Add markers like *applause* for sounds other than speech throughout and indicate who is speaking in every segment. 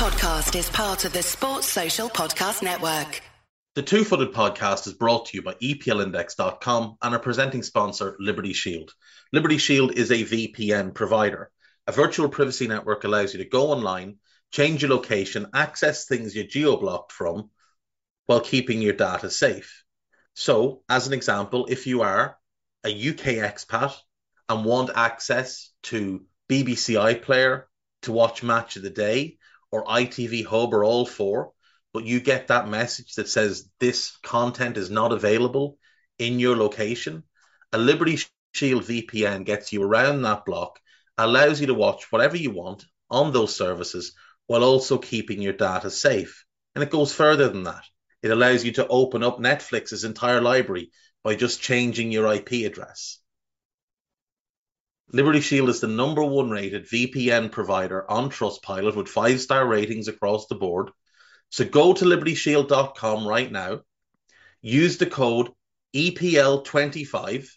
Speaker 1: podcast is part of the Sports Social Podcast Network.
Speaker 2: The Two Footed Podcast is brought to you by EPLindex.com and our presenting sponsor, Liberty Shield. Liberty Shield is a VPN provider. A virtual privacy network allows you to go online, change your location, access things you're geo blocked from while keeping your data safe. So, as an example, if you are a UK expat and want access to BBC iPlayer to watch Match of the Day or ITV Hub or all four, but you get that message that says this content is not available in your location, a Liberty Shield VPN gets you around that block, allows you to watch whatever you want on those services while also keeping your data safe. And it goes further than that. It allows you to open up Netflix's entire library by just changing your IP address. Liberty Shield is the number one rated VPN provider on Trustpilot with five star ratings across the board. So go to libertyshield.com right now, use the code EPL25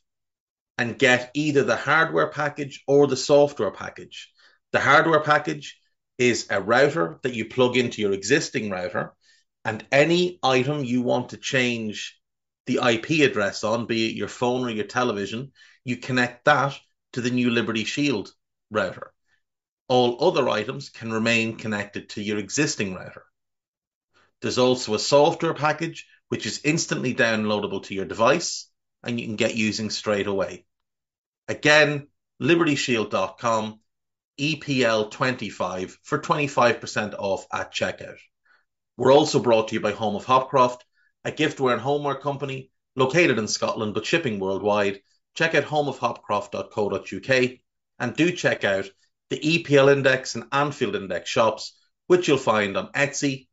Speaker 2: and get either the hardware package or the software package. The hardware package is a router that you plug into your existing router, and any item you want to change the IP address on, be it your phone or your television, you connect that to the new Liberty Shield router. All other items can remain connected to your existing router. There's also a software package which is instantly downloadable to your device and you can get using straight away. Again, libertyshield.com, EPL25 for 25% off at checkout. We're also brought to you by Home of Hopcroft, a giftware and homeware company located in Scotland but shipping worldwide. Check out homeofhopcroft.co.uk and do check out the EPL Index and Anfield Index shops, which you'll find on Etsy.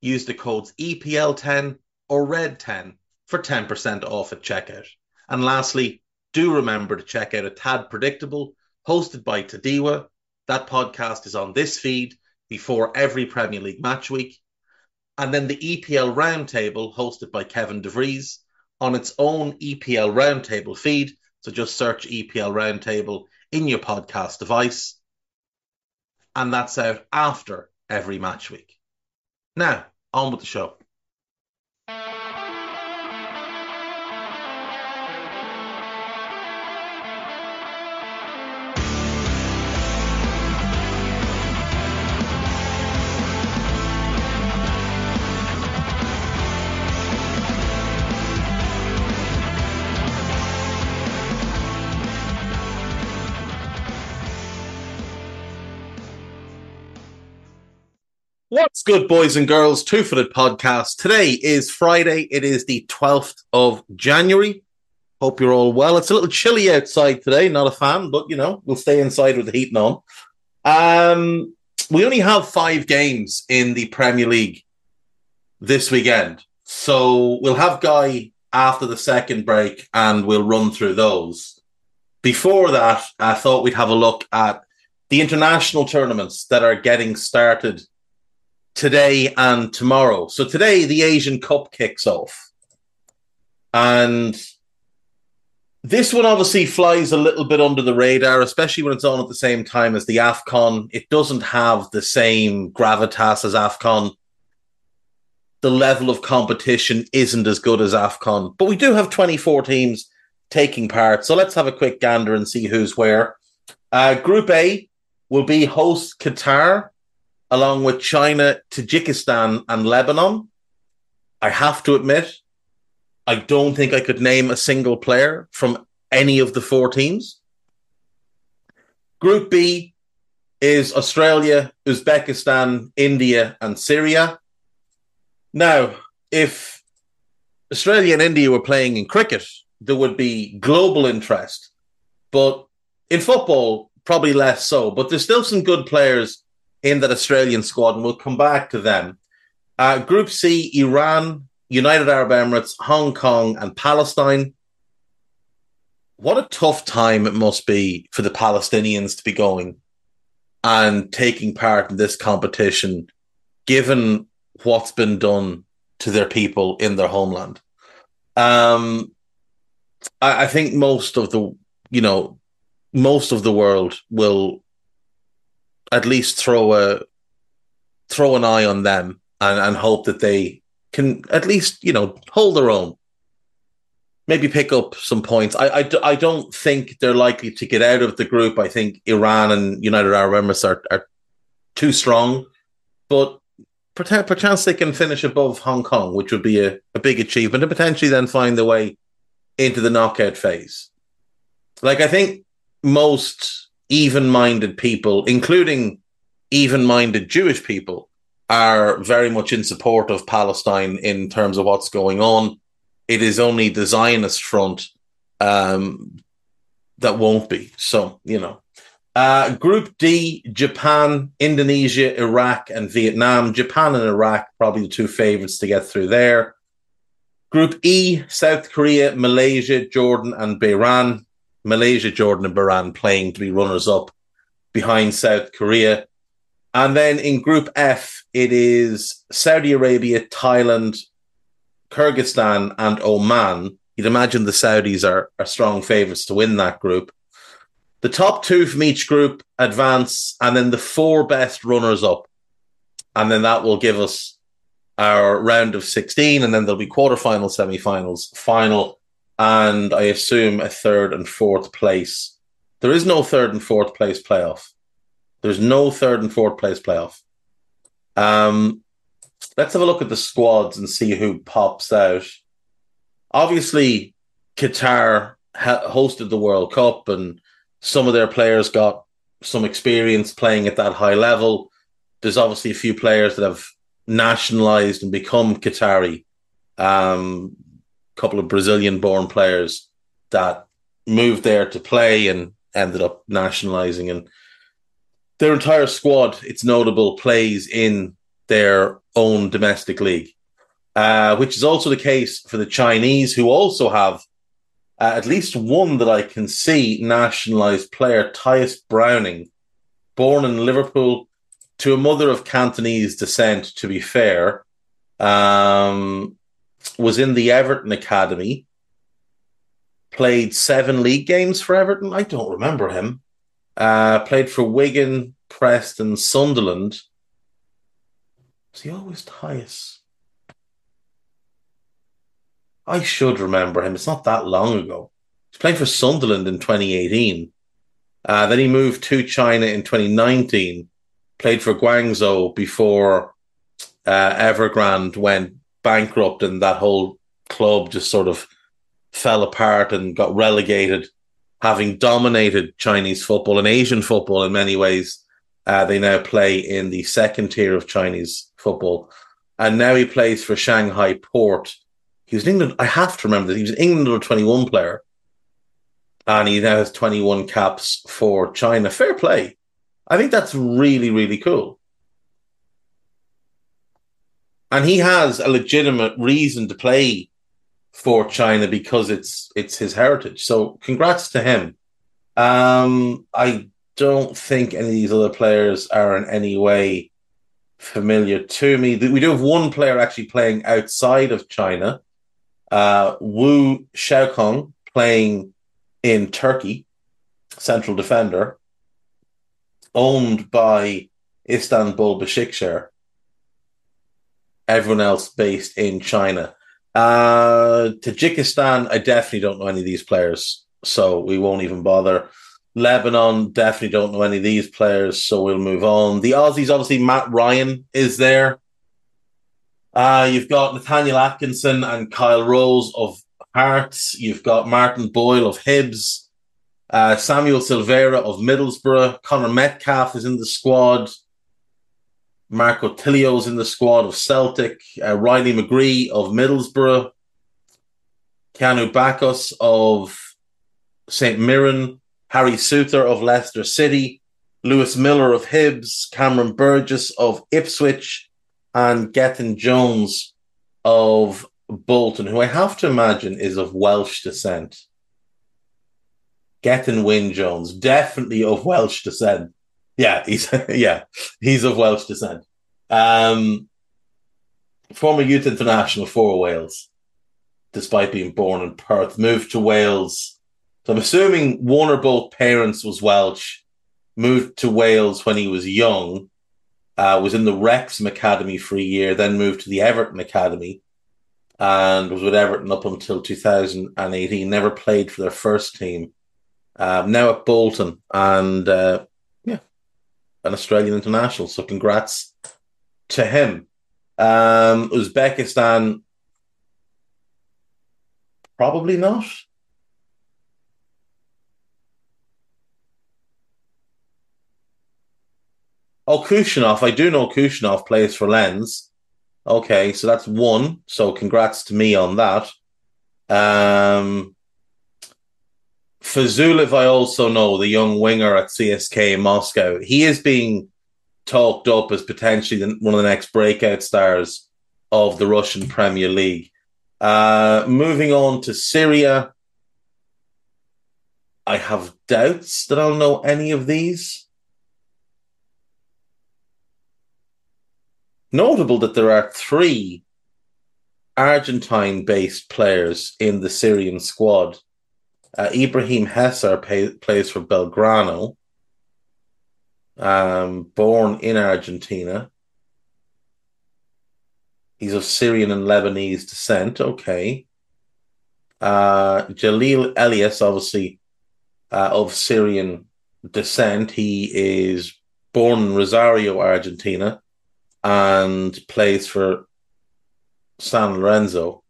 Speaker 2: Use the codes EPL10 or RED10 for 10% off at checkout. And lastly, do remember to check out a Tad Predictable, hosted by Tadiwa. That podcast is on this feed before every Premier League match week. And then the EPL Roundtable, hosted by Kevin DeVries, on its own EPL Roundtable feed. So just search EPL Roundtable in your podcast device. And that's out after every match week. Now, on with the show. What's good, boys and girls? Two Footed Podcast. Today is Friday. It is the 12th of January. Hope you're all well. It's a little chilly outside today. Not a fan, but you know, we'll stay inside with the heating on. Um, we only have five games in the Premier League this weekend. So we'll have Guy after the second break and we'll run through those. Before that, I thought we'd have a look at the international tournaments that are getting started today and tomorrow. So today the Asian Cup kicks off. And this one obviously flies a little bit under the radar, especially when it's on at the same time as the AFCON. It doesn't have the same gravitas as AFCON. The level of competition isn't as good as AFCON, but we do have 24 teams taking part. So let's have a quick gander and see who's where. Uh, Group A will be host Qatar along with China, Tajikistan, and Lebanon. I have to admit, I don't think I could name a single player from any of the four teams. Group B is Australia, Uzbekistan, India, and Syria. Now, if Australia and India were playing in cricket, there would be global interest. But in football, probably less so. But there's still some good players in that Australian squad, and we'll come back to them. Uh, Group C Iran, United Arab Emirates, Hong Kong, and Palestine. What a tough time it must be for the Palestinians to be going and taking part in this competition, given what's been done to their people in their homeland. Um, I, I think most of the, you know, most of the world will at least throw a throw an eye on them and, and hope that they can at least, you know, hold their own. Maybe pick up some points. I, I, I don't think they're likely to get out of the group. I think Iran and United Arab Emirates are, are too strong, but perchance they can finish above Hong Kong, which would be a, a big achievement, and potentially then find their way into the knockout phase. Like, I think most even minded people, including even minded Jewish people, are very much in support of Palestine in terms of what's going on. It is only the Zionist front um, that won't be. So, you know. Uh, group D, Japan, Indonesia, Iraq, and Vietnam. Japan and Iraq, probably the two favorites to get through there. Group E, South Korea, Malaysia, Jordan, and Bahrain. Malaysia, Jordan, and Bahrain playing to be runners up behind South Korea. And then in Group F, it is Saudi Arabia, Thailand, Kyrgyzstan, and Oman. You'd imagine the Saudis are, are strong favourites to win that group. The top two from each group advance, and then the four best runners up. And then that will give us our round of 16, and then there'll be quarterfinal, semi-finals, final, and I assume a third and fourth place. There is no third and fourth place playoff. There's no third and fourth place playoff. Um, let's have a look at the squads and see who pops out. Obviously, Qatar ha- hosted the World Cup, and some of their players got some experience playing at that high level. There's obviously a few players that have nationalized and become Qatari. Um, couple of Brazilian born players that moved there to play and ended up nationalizing. And their entire squad, it's notable, plays in their own domestic league, uh, which is also the case for the Chinese, who also have uh, at least one that I can see nationalized player, Tyias Browning, born in Liverpool to a mother of Cantonese descent, to be fair, um, was in the Everton Academy, played seven league games for Everton. I don't remember him. Uh, played for Wigan, Preston, Sunderland. Was he always Tyias? I should remember him. It's not that long ago. He's playing for Sunderland in 2018. Uh, then he moved to China in 2019 played for Guangzhou before uh, Evergrande went bankrupt and that whole club just sort of fell apart and got relegated, having dominated Chinese football and Asian football in many ways. Uh, they now play in the second tier of Chinese football. And now he plays for Shanghai Port. He was in England. I have to remember that he was an England under 21 player. And he now has 21 caps for China. Fair play. I think that's really, really cool. And he has a legitimate reason to play for China because it's it's his heritage. So congrats to him. Um, I don't think any of these other players are in any way familiar to me. We do have one player actually playing outside of China, uh, Wu Shaocong playing in Turkey, central defender owned by Istanbul Besiktas. Everyone else based in China. Uh, Tajikistan, I definitely don't know any of these players, so we won't even bother. Lebanon, definitely don't know any of these players, so we'll move on. The Aussies, obviously, Matt Ryan is there. Uh, you've got Nathaniel Atkinson and Kye Rowles of Hearts. You've got Martin Boyle of Hibs. Uh, Samuel Silvera of Middlesbrough. Connor Metcalfe is in the squad. Marco Tilio's in the squad of Celtic. Uh, Riley McGree of Middlesbrough. Keanu Baccus of St. Mirren. Harry Souttar of Leicester City. Lewis Miller of Hibs. Cameron Burgess of Ipswich. And Gethin Jones of Bolton, who I have to imagine is of Welsh descent. Gethin Wyn Jones, definitely of Welsh descent. Yeah, he's *laughs* yeah, he's of Welsh descent. Um, former youth international for Wales, despite being born in Perth, moved to Wales. So I'm assuming one or both parents was Welsh, moved to Wales when he was young, Uh, was in the Wrexham Academy for a year, then moved to the Everton Academy and was with Everton up until 2018. Never played for their first team. Um, now at Bolton and uh, an Australian international. So congrats to him. Um, Uzbekistan, probably not. Oh, Khusanov. I do know Khusanov plays for Lens. Okay, so that's one. So congrats to me on that. Um, Fuzulev, I also know the young winger at CSK in Moscow. He is being talked up as potentially one of the next breakout stars of the Russian Premier League. Uh, moving on to Syria, I have doubts that I'll know any of these. Notable that there are three Argentine based players in the Syrian squad. Uh, Ibrahim Hesar pay, plays for Belgrano, um, born in Argentina. He's of Syrian and Lebanese descent. Okay. Uh, Jalil Elias, obviously uh, of Syrian descent. He is born in Rosario, Argentina and plays for San Lorenzo,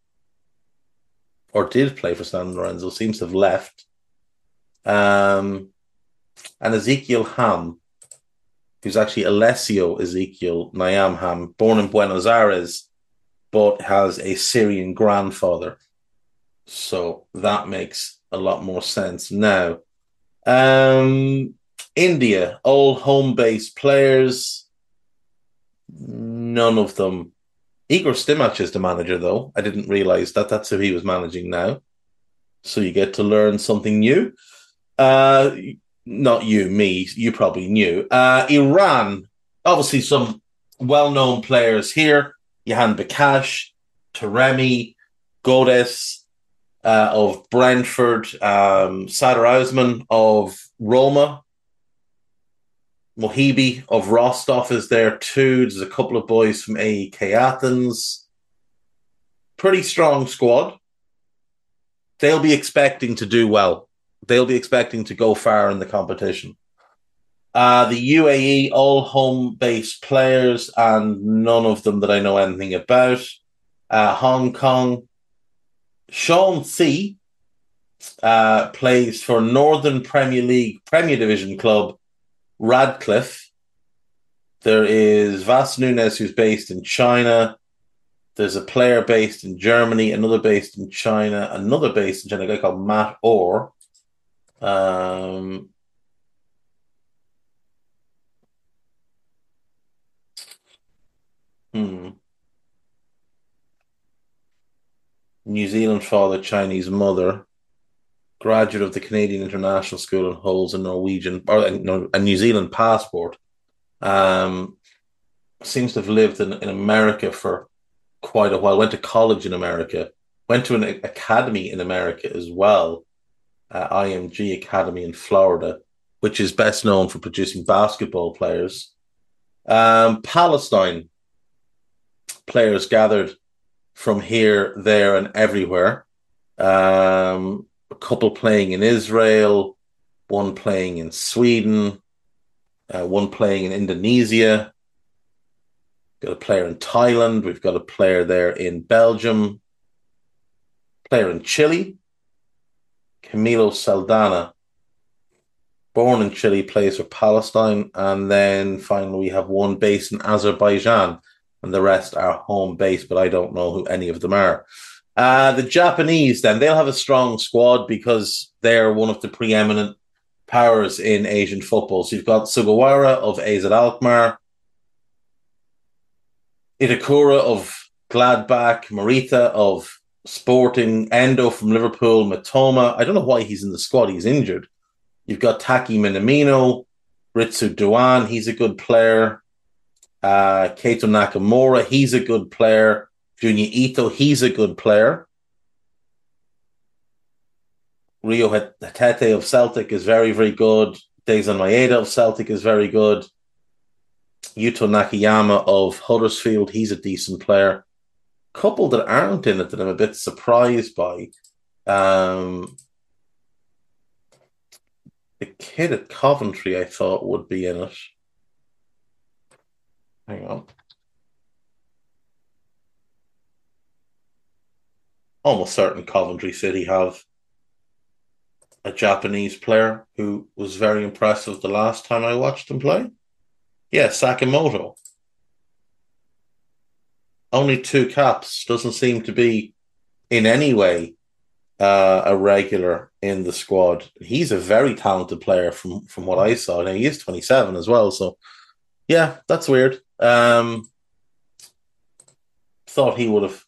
Speaker 2: or did play for San Lorenzo, seems to have left. Um, and Ezekiel Ham, who's actually Alessio Ezekiel Nayam Ham, born in Buenos Aires, but has a Syrian grandfather. So that makes a lot more sense now. Um, India, all home based players. None of them. Igor Stimac is the manager, though. I didn't realize that. That's who he was managing now. So you get to learn something new. Uh, not you, me. You probably knew. Uh, Iran, obviously, some well known players here. Jahanbakhsh, Taremi, Ghoddos uh, of Brentford, um, Sardar Azmoun of Roma, Mohebi of Rostov is there too. There's a couple of boys from AEK Athens. Pretty strong squad. They'll be expecting to do well. They'll be expecting to go far in the competition. Uh, the UAE, all home based players, and none of them that I know anything about. Uh, Hong Kong, Sean Tse uh, plays for Northern Premier League Premier Division club Radcliffe. There is Vas Nunes, who's based in China. There's a player based in Germany, another based in China, another based in China, a guy called Matt Orr. Um, hmm. New Zealand father, Chinese mother graduate of the Canadian International School and holds a Norwegian or a New Zealand passport. Um, seems to have lived in, in America for quite a while. Went to college in America. Went to an academy in America as well, uh, IMG Academy in Florida, which is best known for producing basketball players. Um, Palestine players gathered from here, there, and everywhere. Um, a couple playing in Israel, one playing in Sweden, uh, one playing in Indonesia. Got a player in Thailand. We've got a player there in Belgium. Player in Chile, Camilo Saldana, born in Chile, plays for Palestine, and then finally we have one based in Azerbaijan, and the rest are home based, but I don't know who any of them are. Uh, the Japanese, then, they'll have a strong squad because they're one of the preeminent powers in Asian football. So you've got Sugawara of AZ Alkmaar, Itakura of Gladbach, Morita of Sporting, Endo from Liverpool, Mitoma. I don't know why he's in the squad. He's injured. You've got Taki Minamino, Ritsu Doan. He's a good player. Uh, Keito Nakamura. He's a good player. Junya Ito, he's a good player. Reo Hatate of Celtic is very, very good. Daizen Maeda of Celtic is very good. Yuto Nakayama of Huddersfield, he's a decent player. Couple that aren't in it that I'm a bit surprised by. Um, the kid at Coventry, I thought would be in it. Hang on. Almost certain Coventry City have a Japanese player who was very impressive the last time I watched them play. Yeah, Sakamoto. Only two caps doesn't seem to be in any way uh, a regular in the squad. He's a very talented player from from what I saw. Now he is 27 as well, so yeah, that's weird. Um, thought he would have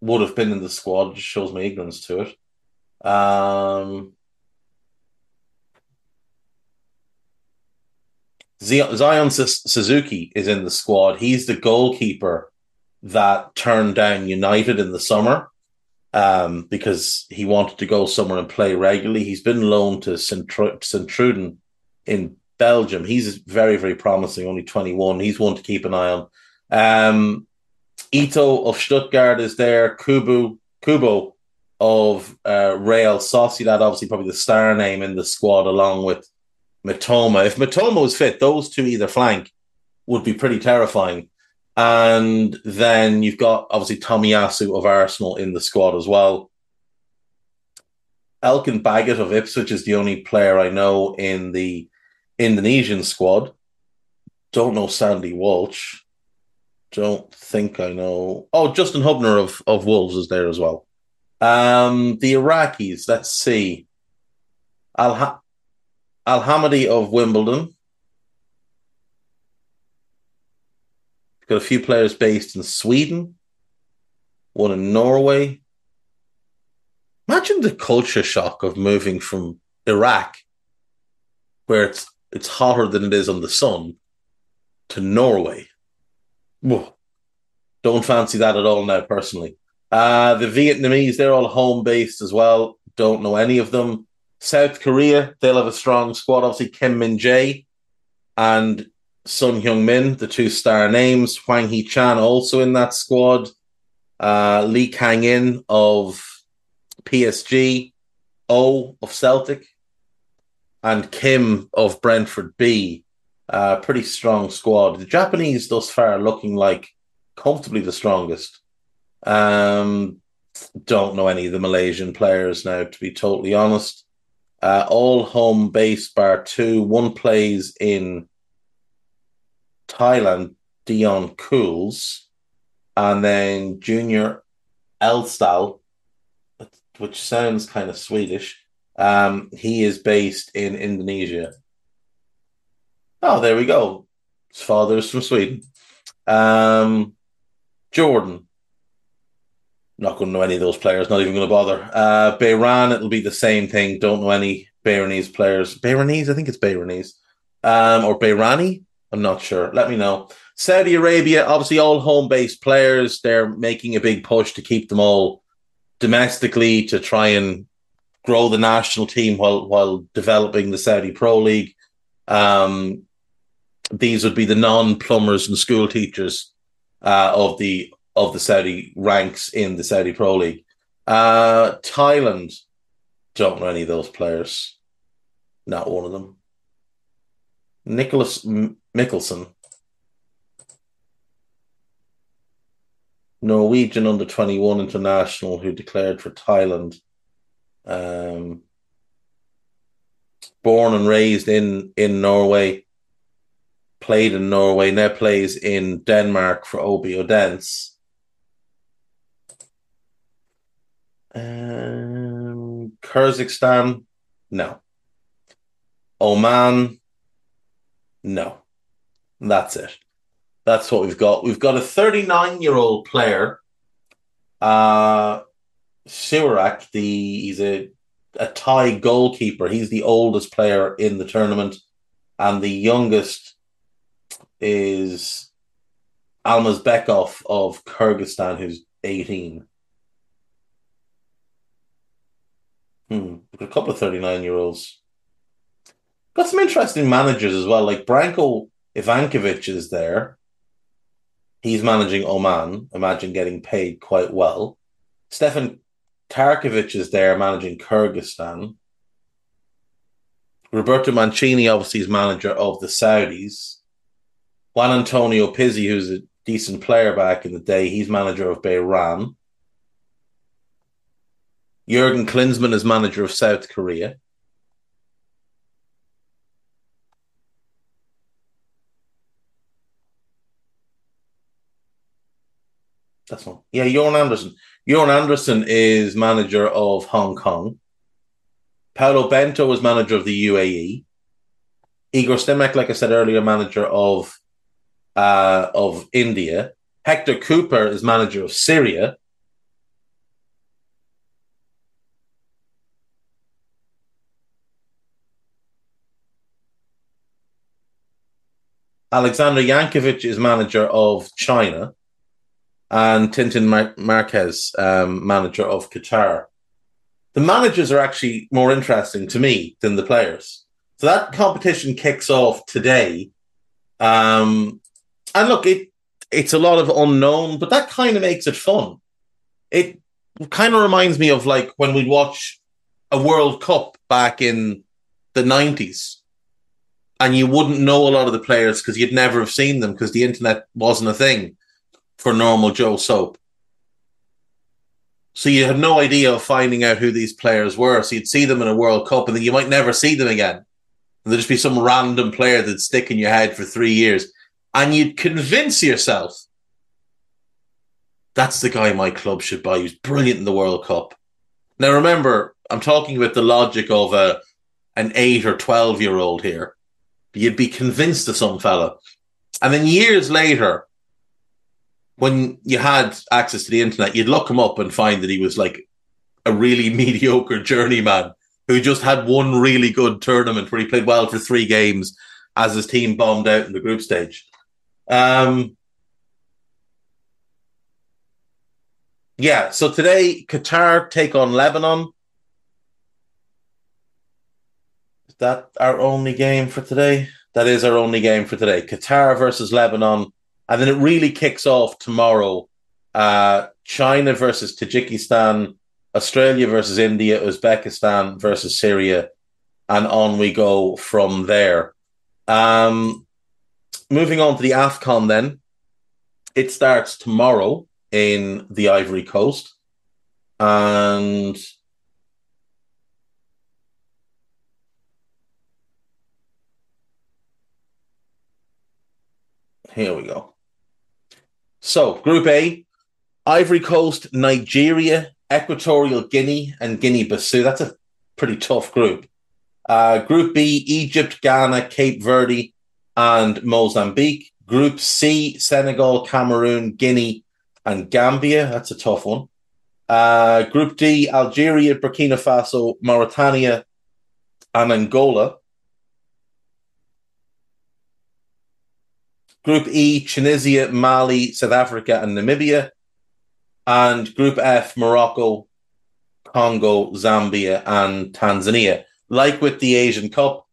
Speaker 2: would have been in the squad. Just shows my ignorance to it. Um, Zion Suzuki is in the squad. He's the goalkeeper that turned down United in the summer um, because he wanted to go somewhere and play regularly. He's been loaned to St. Truden in Belgium. He's very, very promising, only 21. He's one to keep an eye on. Um, Ito of Stuttgart is there. Kubu, Kubo of uh, Real Sociedad, obviously probably the star name in the squad, along with Mitoma. If Mitoma was fit, those two either flank would be pretty terrifying. And then you've got obviously Tomiyasu of Arsenal in the squad as well. Elkan Baggott of Ipswich is the only player I know in the Indonesian squad. Don't know Sandy Walsh. Don't think I know. Oh, Justin Hubner of, of Wolves is there as well. Um, the Iraqis, let's see. Al Hamadi of Wimbledon. Got a few players based in Sweden, one in Norway. Imagine the culture shock of moving from Iraq, where it's it's hotter than it is on the sun, to Norway. Don't fancy that at all now, personally. Uh, the Vietnamese, they're all home based as well. Don't know any of them. South Korea, they'll have a strong squad. Obviously, Kim Min Jae and Son Heung Min, the two star names. Hwang Hee Chan also in that squad. Uh, Lee Kang In of PSG. O of Celtic. And Kim of Brentford B. Uh, pretty strong squad. The Japanese thus far looking like comfortably the strongest. Um, don't know any of the Malaysian players now, to be totally honest. Uh, all home base bar two. One plays in Thailand, Dion Cools, and then Junior Elstal, which sounds kind of Swedish. Um, he is based in Indonesia. Oh, there we go. His father is from Sweden. Um, Jordan. Not going to know any of those players. Not even going to bother. Uh, Bahrain, it'll be the same thing. Don't know any Bahrainese players. Bahrainese, I think it's Bahrainese. Um, or Bahrani. I'm not sure. Let me know. Saudi Arabia, obviously, all home based players. They're making a big push to keep them all domestically to try and grow the national team while while developing the Saudi Pro League. Um, these would be the non plumbers and school teachers uh, of the of the Saudi ranks in the Saudi Pro League. Uh, Thailand, don't know any of those players. Not one of them. Nicholas M- Mikkelsen, Norwegian under 21 international who declared for Thailand. Um, born and raised in, in Norway, played in Norway, now plays in Denmark for OB Odense. Um, Kyrgyzstan, no. Oman, no. That's it. That's what we've got. We've got a 39 year old player, uh, the he's a a Thai goalkeeper. He's the oldest player in the tournament, and the youngest is Almazbekov of Kyrgyzstan, who's 18. Hmm. A couple of 39 year olds. Got some interesting managers as well. Like Branko Ivankovic is there. He's managing Oman. Imagine getting paid quite well. Stefan Tarkovic is there managing Kyrgyzstan. Roberto Mancini, obviously, is manager of the Saudis. Juan Antonio Pizzi, who's a decent player back in the day, he's manager of Bahrain. Jurgen Klinsmann is manager of South Korea. That's one. Yeah, Jorn Andersen. Jorn Andersen is manager of Hong Kong. Paulo Bento was manager of the UAE. Igor Stimac, like I said earlier, manager of uh, of India. Hector Cúper is manager of Syria. Alexander Yankovic is manager of China and Tintin Mar- Marquez, um, manager of Qatar. The managers are actually more interesting to me than the players. So that competition kicks off today. Um, and look, it it's a lot of unknown, but that kind of makes it fun. It kind of reminds me of like when we'd watch a World Cup back in the 90s and you wouldn't know a lot of the players because you'd never have seen them because the internet wasn't a thing for normal Joe Soap. So you had no idea of finding out who these players were. So you'd see them in a World Cup and then you might never see them again. And there'd just be some random player that'd stick in your head for three years. And you'd convince yourself that's the guy my club should buy. He's brilliant in the World Cup. Now remember, I'm talking about the logic of a an eight or twelve year old here. You'd be convinced of some fella. And then years later, when you had access to the internet, you'd look him up and find that he was like a really *laughs* mediocre journeyman who just had one really good tournament where he played well for three games as his team bombed out in the group stage. Um, yeah, so today Qatar take on Lebanon. Is that our only game for today? That is our only game for today. Qatar versus Lebanon and then it really kicks off tomorrow. Uh, China versus Tajikistan, Australia versus India, Uzbekistan versus Syria, and on we go from there. Um, moving on to the AFCON then. It starts tomorrow in the Ivory Coast. And here we go. So, Group A, Ivory Coast, Nigeria, Equatorial Guinea, and Guinea Bissau. That's a pretty tough group. Uh, group B, Egypt, Ghana, Cape Verde, and Mozambique. Group C, Senegal, Cameroon, Guinea, and Gambia. That's a tough one. Uh, group D, Algeria, Burkina Faso, Mauritania, and Angola. Group E, Tunisia, Mali, South Africa, and Namibia. And Group F, Morocco, Congo, Zambia, and Tanzania. Like with the Asian Cup,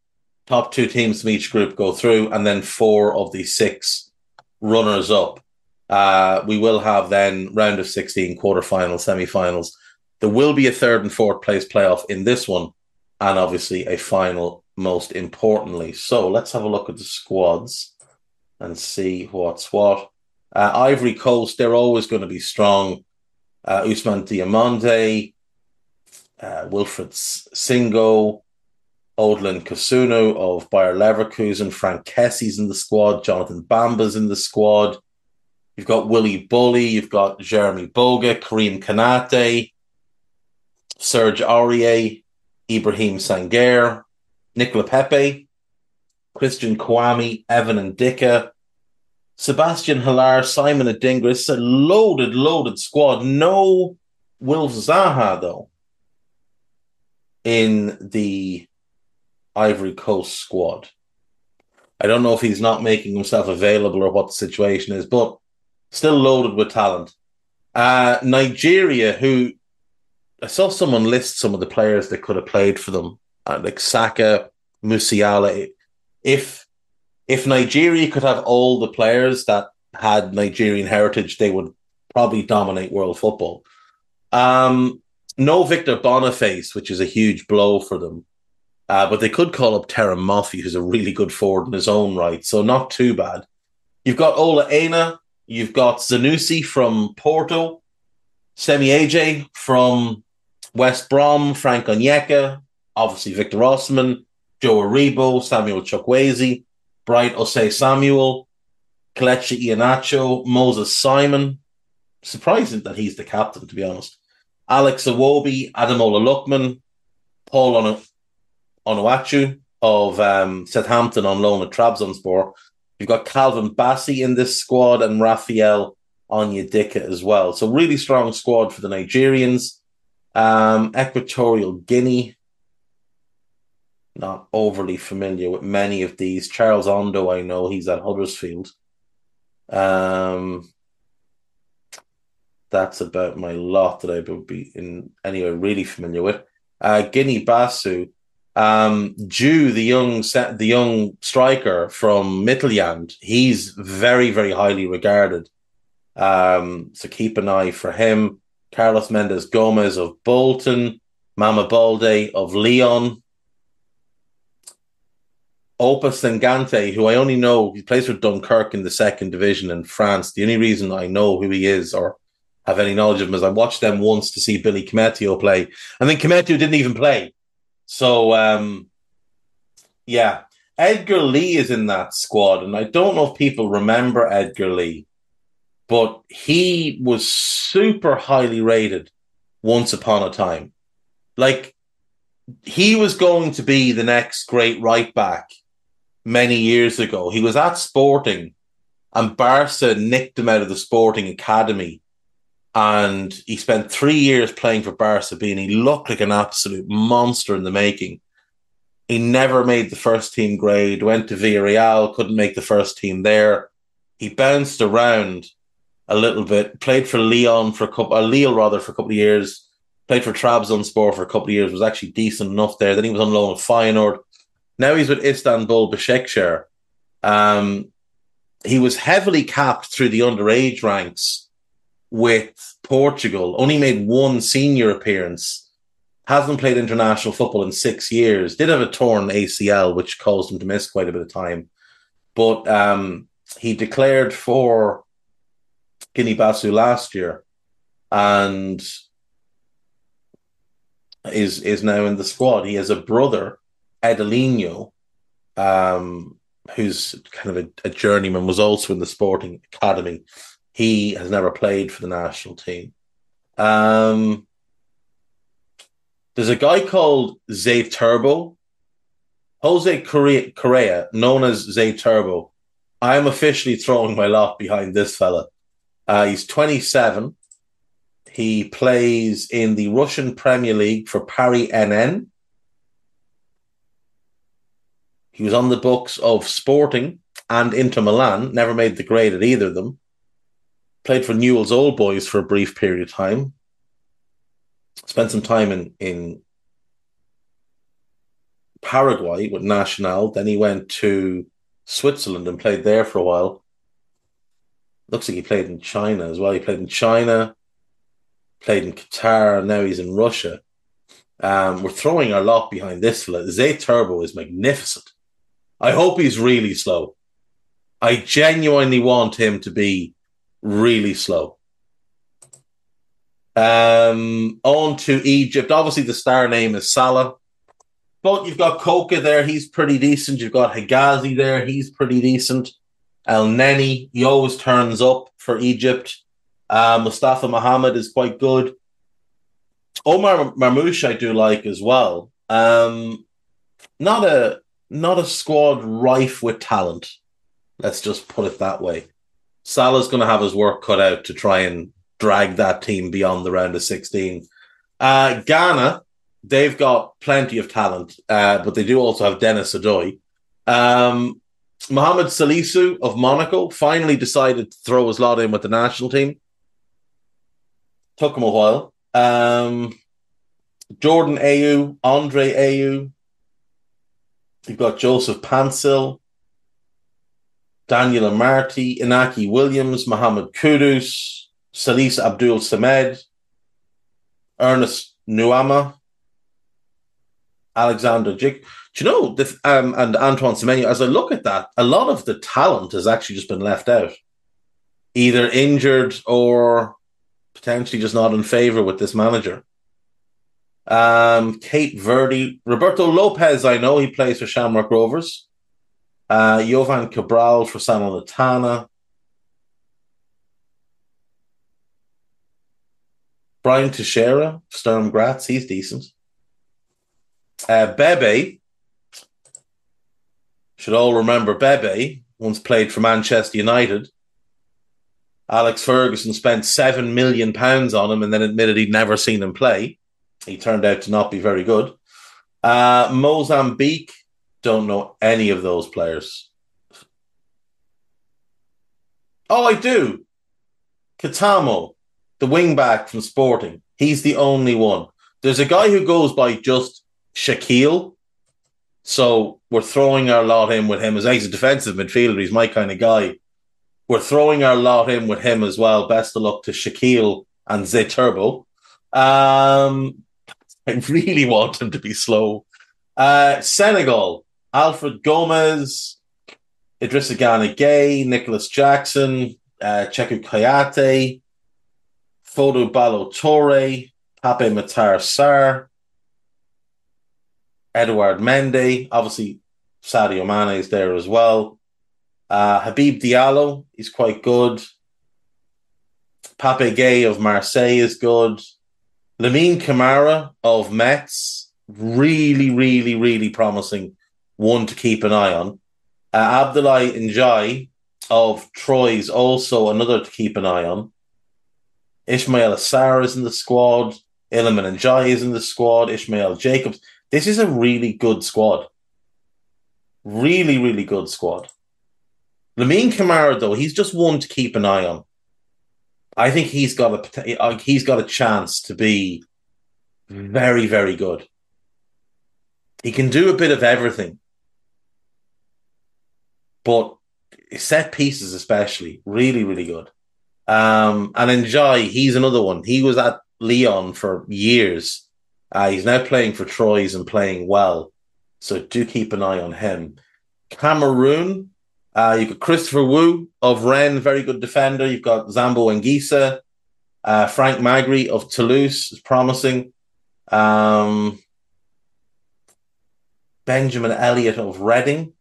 Speaker 2: top two teams from each group go through, and then four of the six runners up. Uh, we will have then round of 16 quarterfinals, semifinals. There will be a third and fourth place playoff in this one, and obviously a final, most importantly. So let's have a look at the squads and see what's what. Uh, Ivory Coast, they're always going to be strong. Uh, Ousmane Diomande, uh, Wilfried Singo, Odilon Kossounou of Bayer Leverkusen, Frank Kessie's in the squad, Jonathan Bamba's in the squad. You've got Willy Boly, you've got Jeremy Boga, Kareem Kanate, Serge Aurier, Ibrahim Sangare, Nicola Pepe, Christian Kouamé, Evan Ndicka, Sebastian Haller, Simon Adingra. It's a loaded, loaded squad. No Wilf Zaha, though, in the Ivory Coast squad. I don't know if he's not making himself available or what the situation is, but still loaded with talent. Uh, Nigeria, who I saw someone list some of the players that could have played for them, uh, like Saka, Musiala. If if Nigeria could have all the players that had Nigerian heritage, they would probably dominate world football. Um, no Victor Boniface, which is a huge blow for them. Uh, but they could call up Terem Moffi, who's a really good forward in his own right. So not too bad. You've got Ola Aina. You've got Sanusi from Porto. Semi Ajayi from West Brom. Frank Onyeka. Obviously Victor Osimhen. Joe Aribo. Samuel Chukwueze. Bright Osayi-Samuel. Kelechi Iheanacho. Moses Simon. Surprising that he's the captain, to be honest. Alex Iwobi, Ademola Lookman, Paul on Onuachu of um, Southampton on loan at Trabzonspor. You've got Calvin Bassey in this squad and Raphael Onyedika as well. So really strong squad for the Nigerians. Um, Equatorial Guinea. Not overly familiar with many of these. Charles Ondo, I know he's at Huddersfield. Um, that's about my lot that I would be in anyway really familiar with. Uh, Guinea Bissau, um, Jew, the young the young striker from Midtjylland, he's very very highly regarded. Um, so keep an eye for him. Carlos Mendes Gomes of Bolton, Mama Balde of Lyon. Opus Sengante, who I only know, he plays for Dunkirk in the second division in France. The only reason I know who he is or have any knowledge of him is I watched them once to see Billy Koumetio play. And then Koumetio didn't even play. So um, yeah, Edgar Ié is in that squad, and I don't know if people remember Edgar Ié, but he was super highly rated once upon a time. Like he was going to be the next great right back many years ago. He was at Sporting, and Barca nicked him out of the Sporting academy and he spent three years playing for Barca B, and he looked like an absolute monster in the making. He never made the first team grade, went to Villarreal, couldn't make the first team there. He bounced around a little bit, played for Leon for a couple, uh, Lille rather, for a couple of years, played for Trabzonspor for a couple of years, was actually decent enough there. Then he was on loan at Feyenoord. Now he's with Istanbul Başakşehir. Um, he was heavily capped through the underage ranks with Portugal, only made one senior appearance, hasn't played international football in six years, did have a torn ACL, which caused him to miss quite a bit of time. But um, he declared for Guinea Bissau last year and is is now in the squad. He has a brother, Edelinho, um, who's kind of a, a journeyman, was also in the sporting academy he has never played for the national team. Um, there's a guy called Zé Turbo, Jose Correa, Correa, known as Zé Turbo. I am officially throwing my lot behind this fella. Uh, he's 27. He plays in the Russian Premier League for Paris NN. He was on the books of Sporting and Inter Milan, never made the grade at either of them played for Newell's Old Boys for a brief period of time. Spent some time in in Paraguay with Nacional. Then he went to Switzerland and played there for a while. Looks like he played in China as well. He played in China, played in Qatar, now he's in Russia. Um, we're throwing our lot behind this fella. Zé Turbo is magnificent. I hope he's really slow. I genuinely want him to be really slow. Um, on to Egypt. Obviously, the star name is Salah. But you've got Koka there, he's pretty decent. You've got Hegazi there, he's pretty decent. Elneny, he always turns up for Egypt. Uh, Mustafa Mohammed is quite good. Omar Marmoush, I do like as well. Um, not a not a squad rife with talent. Let's just put it that way. Salah's going to have his work cut out to try and drag that team beyond the round of 16. Uh, Ghana, they've got plenty of talent, uh, but they do also have Dennis Odoi. Um, Mohamed Salisu of Monaco finally decided to throw his lot in with the national team. Took him a while. Um, Jordan Ayew, Andre Ayew. You've got Joseph Paintsil. Daniel Amartey, Inaki Williams, Mohamed Kudus, Salis Abdul Samed, Ernest Nuamah, Alexander Jick. Do you know, the, um, and Antoine Semenyo, as I look at that, a lot of the talent has actually just been left out. Either injured or potentially just not in favour with this manager. Um, Cape Verde, Roberto Lopes, I know he plays for Shamrock Rovers. Uh, Jovan Cabral for San Salernitana. Brian Teixeira, Sturm Graz, he's decent. Uh, Bebe, should all remember Bebe, once played for Manchester United. Alex Ferguson spent seven million pounds on him and then admitted he'd never seen him play. He turned out to not be very good. Uh, Mozambique, don't know any of those players. Oh, I do. Catamo, the wingback from Sporting. He's the only one. There's a guy who goes by just Shaquille. So we're throwing our lot in with him as he's a defensive midfielder. He's my kind of guy. We're throwing our lot in with him as well. Best of luck to Shaquille and Zé Turbo. Um, *laughs* I really want him to be slow. Uh, Senegal, Alfred Gomis, Idrissa Gana Gueye, Nicolas Jackson, uh, Cheikhou Kouyaté, Fodé Ballo-Touré, Pape Matar Sarr, Edouard Mendy, obviously Sadio Mane is there as well. Uh, Habib Diallo is quite good. Pape Gueye of Marseille is good. Lamine Camara of Metz, really, really, really promising. One to keep an eye on. Uh, Abdoulaye Ndiaye of Troyes is also another to keep an eye on. Ismaila Sarr is in the squad. Iliman Ndiaye is in the squad. Ismail Jakobs. This is a really good squad. Really, really good squad. Lamine Camara, though, he's just one to keep an eye on. I think he's got a he's got a chance to be very, very good. He can do a bit of everything, but set pieces, especially, really, really good. Um, and Ndiaye, he's another one. He was at Lyon for years. Uh, he's now playing for Troyes and playing well. So do keep an eye on him. Cameroon, uh, you've got Christopher Wooh of Rennes, very good defender. You've got Zambo Anguissa. Uh, Frank Magri of Toulouse is promising. Um, Benjamin Elliott of Reading.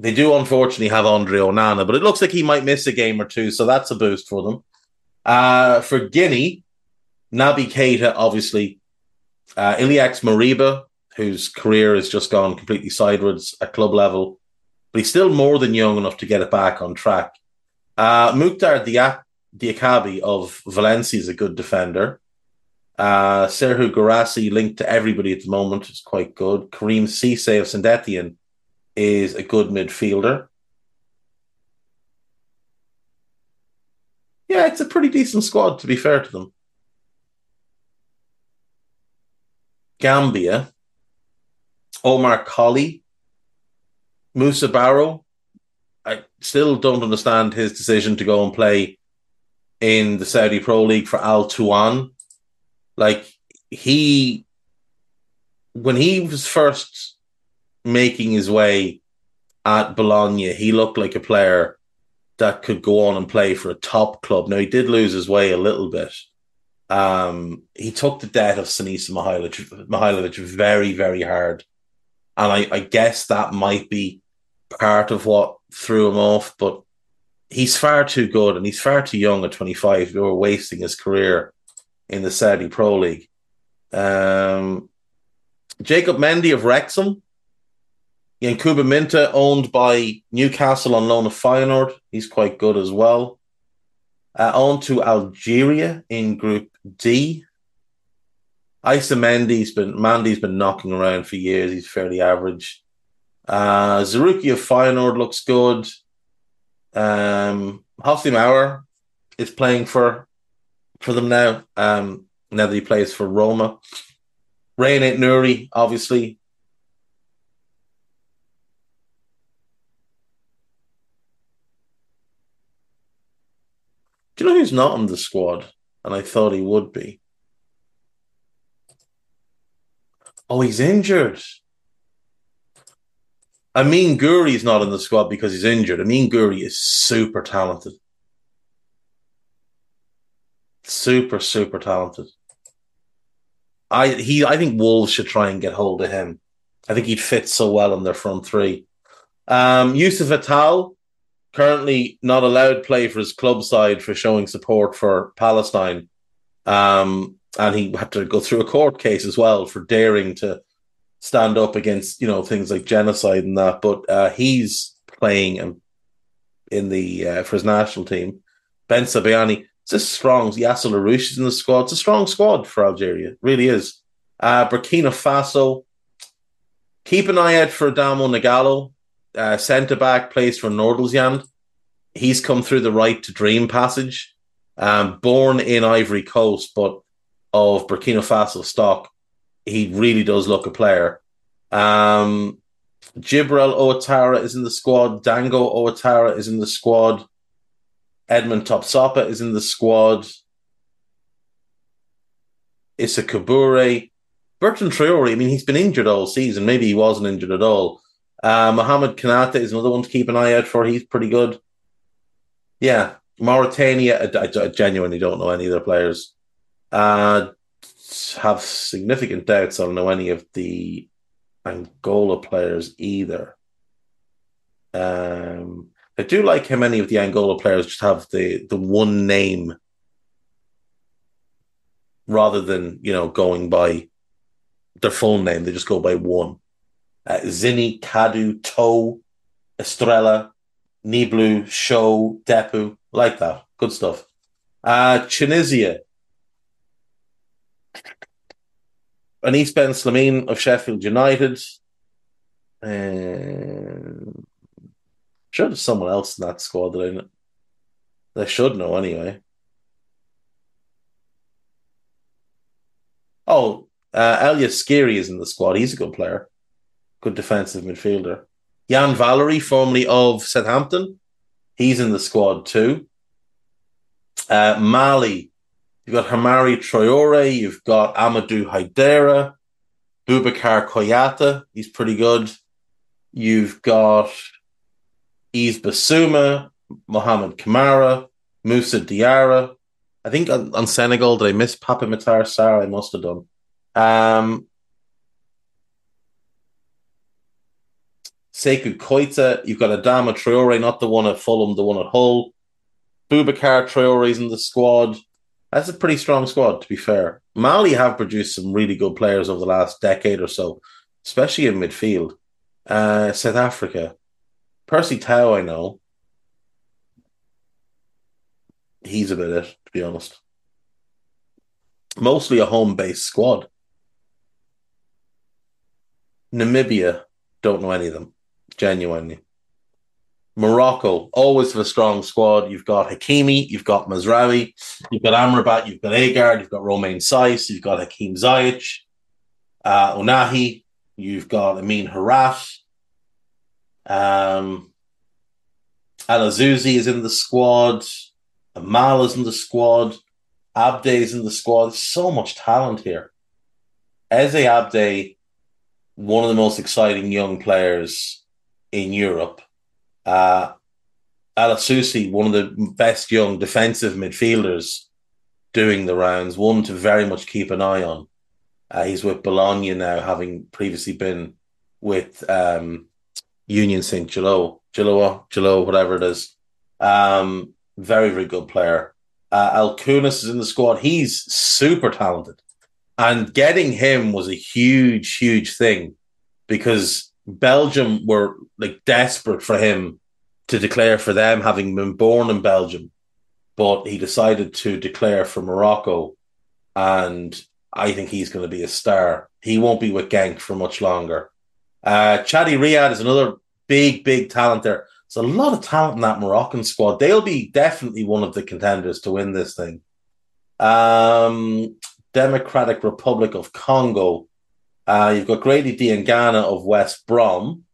Speaker 2: They do unfortunately have Andre Onana, but it looks like he might miss a game or two, so that's a boost for them. Uh, for Guinea, Naby Keita, obviously. Uh, Ilaix Moriba, whose career has just gone completely sideways at club level but he's still more than young enough to get it back on track. Uh, Mouctar Diakhaby of Valencia is a good defender. Uh, Serhou Guirassy, linked to everybody at the moment, is quite good. Karim Cisse of Saint Etienne is a good midfielder. Yeah, it's a pretty decent squad, to be fair to them. Gambia, Omar Colley Musa Barrow, I still don't understand his decision to go and play in the Saudi Pro League for Al Taawoun. Like he, when he was first making his way at Bologna, he looked like a player that could go on and play for a top club. Now he did lose his way a little bit. Um, he took the debt of Sinisa Mihajlovic, Mihajlovic very, very hard. And I, I guess that might be part of what threw him off, but he's far too good and he's far too young at 25. We were wasting his career in the Saudi Pro League. Um, Jacob Mendy of Wrexham. Yankuba Minteh, owned by Newcastle on loan of Feyenoord. He's quite good as well. Uh, on to Algeria in Group D. Issa Mendy's been Mandy's been knocking around for years. He's fairly average. Uh, Zerrouki of Feyenoord looks good. Um, Houssem Aouar is playing for for them now. Um, now that he plays for Roma. Rayan Aït-Nouri, obviously. You know who's not on the squad? And I thought he would be. Oh, he's injured. Amine Gouiri is not in the squad because he's injured. Amine Gouiri is super talented. Super, super talented. I he I think Wolves should try and get hold of him. I think he'd fit so well in their front three. Um, Youcef Atal, currently not allowed play for his club side for showing support for Palestine. Um, and he had to go through a court case as well for daring to stand up against, you know, things like genocide and that. But uh, he's playing in the uh, for his national team. Bensebaini, it's a strong. Yasser Larouci is in the squad. It's a strong squad for Algeria. It really is. Uh, Burkina Faso. Keep an eye out for Adamo Nagalo, uh, centre back, plays for Nordsjælland. He's come through the right to dream passage. Um, born in Ivory Coast, but of Burkina Faso stock. He really does look a player. Um, Djibril Ouattara is in the squad. Dango Ouattara is in the squad. Edmond Tapsoba is in the squad. Issa Kabore. Bertrand Traore, I mean, he's been injured all season. Maybe he wasn't injured at all. Uh, Mohamed Konate is another one to keep an eye out for. He's pretty good. Yeah. Mauritania, I, I, I genuinely don't know any of their players. Uh, have significant doubts. I don't know any of the Angola players either. Um, I do like how many of the Angola players just have the the one name rather than you know going by their full name. They just go by one. Uh, Zini, Kadu, Toe, Estrella, Niblu, Show, Depu, like that. Good stuff. Uh, Tunisia. Anis Ben Slimane of Sheffield United. Um, sure there's someone else in that squad that I, they should know anyway. Oh, uh, Ellyes Skhiri is in the squad. He's a good player, good defensive midfielder. Yan Valery, formerly of Southampton, he's in the squad too. Uh, Mali, you've got Hamari Traore, you've got Amadou Haidara, Boubacar Kouyaté, he's pretty good. You've got Yves Bissouma, Mohamed Kamara, Musa Diarra. I think on, on, Senegal, did I miss Papa Matar Sarr? I must have done. Um, Sekou Koita, you've got Adama Traore, not the one at Fulham, the one at Hull. Boubacar Traore's in the squad. That's a pretty strong squad, to be fair. Mali have produced some really good players over the last decade or so, especially in midfield. Uh, South Africa, Percy Tau, I know. He's a bit it, to be honest. Mostly a home based squad. Namibia, don't know any of them, genuinely. Morocco, always have a strong squad. You've got Hakimi, you've got Mazraoui, you've got Amrabat, you've got Aguerd, you've got Romain Saïss, you've got Hakim Ziyech, uh, Ounahi, you've got Amine Harit, um, El Azzouzi is in the squad. Amal is in the squad. Abde is in the squad. So much talent here. Ez Abde, one of the most exciting young players in Europe. Uh, Azzouzi, one of the best young defensive midfielders doing the rounds, one to very much keep an eye on. Uh, he's with Bologna now, having previously been with um, Union St. Gelo, Gelo, Gelo, whatever it is. Um, very, very good player. Uh, El Khannouss is in the squad. He's super talented. And getting him was a huge, huge thing because Belgium were like desperate for him to declare for them, having been born in Belgium. But he decided to declare for Morocco. And I think he's going to be a star. He won't be with Genk for much longer. Uh, Chadi Riad is another big, big talent there. There's a lot of talent in that Moroccan squad. They'll be definitely one of the contenders to win this thing. Um, Democratic Republic of Congo. Uh, you've got Grady Diangana of West Brom.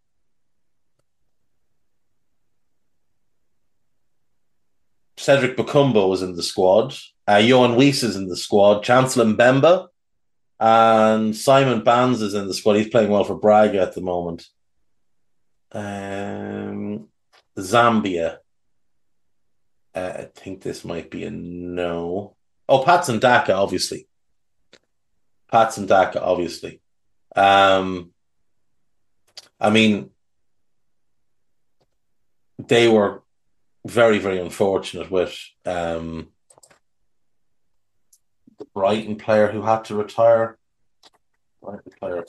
Speaker 2: Cedric Bakambu was in the squad. Uh, Yoane Wissa is in the squad. Chancellor Mbemba and Simon Banza is in the squad. He's playing well for Braga at the moment. Um, Zambia. Uh, I think this might be a no. Oh, Pats Patson Daka, obviously. Pats Patson Daka, obviously. Um, I mean, they were very, very unfortunate with um, the Brighton player who had to retire. Brighton player.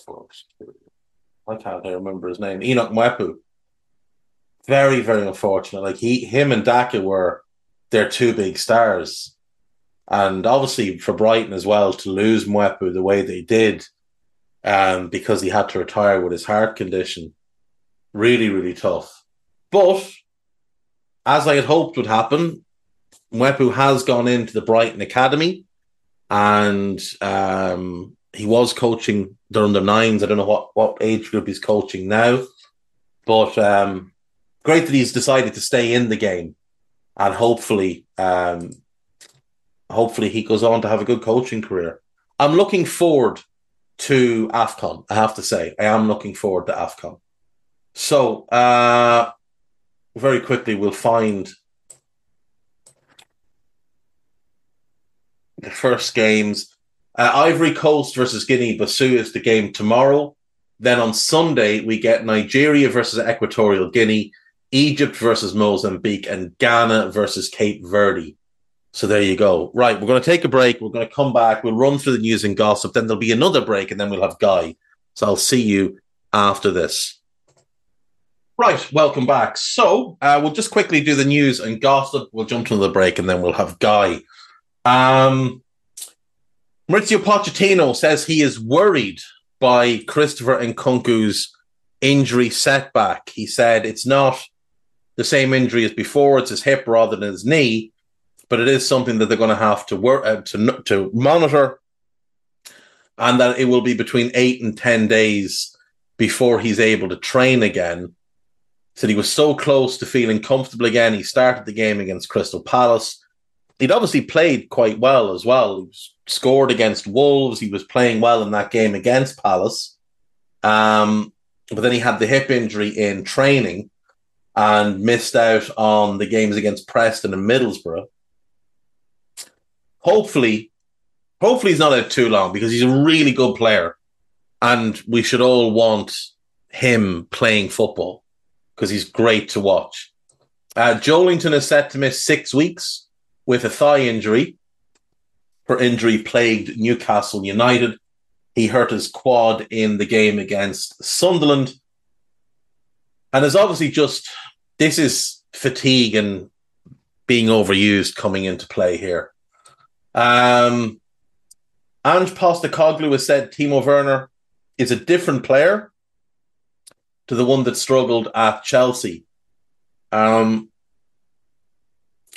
Speaker 2: I can't remember his name. Enoch Mwepu. Very, very unfortunate. Like he, him, and Daka were their two big stars, and obviously for Brighton as well to lose Mwepu the way they did, um, because he had to retire with his heart condition. Really, really tough. But as I had hoped would happen, Mwepu has gone into the Brighton Academy and um, he was coaching the under nines. I don't know what, what age group he's coaching now, but um, great that he's decided to stay in the game and hopefully, um, hopefully he goes on to have a good coaching career. I'm looking forward to AFCON, I have to say. I am looking forward to AFCON. So, uh, very quickly, we'll find the first games. Uh, Ivory Coast versus Guinea Bissau is the game tomorrow. Then on Sunday, we get Nigeria versus Equatorial Guinea, Egypt versus Mozambique, and Ghana versus Cape Verde. So there you go. Right, we're going to take a break. We're going to come back. We'll run through the news and gossip. Then there'll be another break, and then we'll have Guy. So I'll see you after this. Right, welcome back. So uh, we'll just quickly do the news and gossip. We'll jump to the break, and then we'll have Guy. Um, Mauricio Pochettino says he is worried by Christopher Nkunku's injury setback. He said it's not the same injury as before; it's his hip rather than his knee, but it is something that they're going to have to work uh, to to monitor, and that it will be between eight and ten days before he's able to train again. Said he was so close to feeling comfortable again. He started the game against Crystal Palace he'd obviously played quite well as well. He scored against Wolves. He was playing well in that game against Palace. Um, but then he had the hip injury in training and missed out on the games against Preston and Middlesbrough. Hopefully, hopefully he's not out too long because he's a really good player, and we should all want him playing football because he's great to watch. Uh, Joelinton is set to miss six weeks with a thigh injury. Her injury plagued Newcastle United. He hurt his quad in the game against Sunderland. And there's obviously just this is fatigue and being overused coming into play here. Um, Ange Postecoglou has said Timo Werner is a different player to the one that struggled at Chelsea. Um,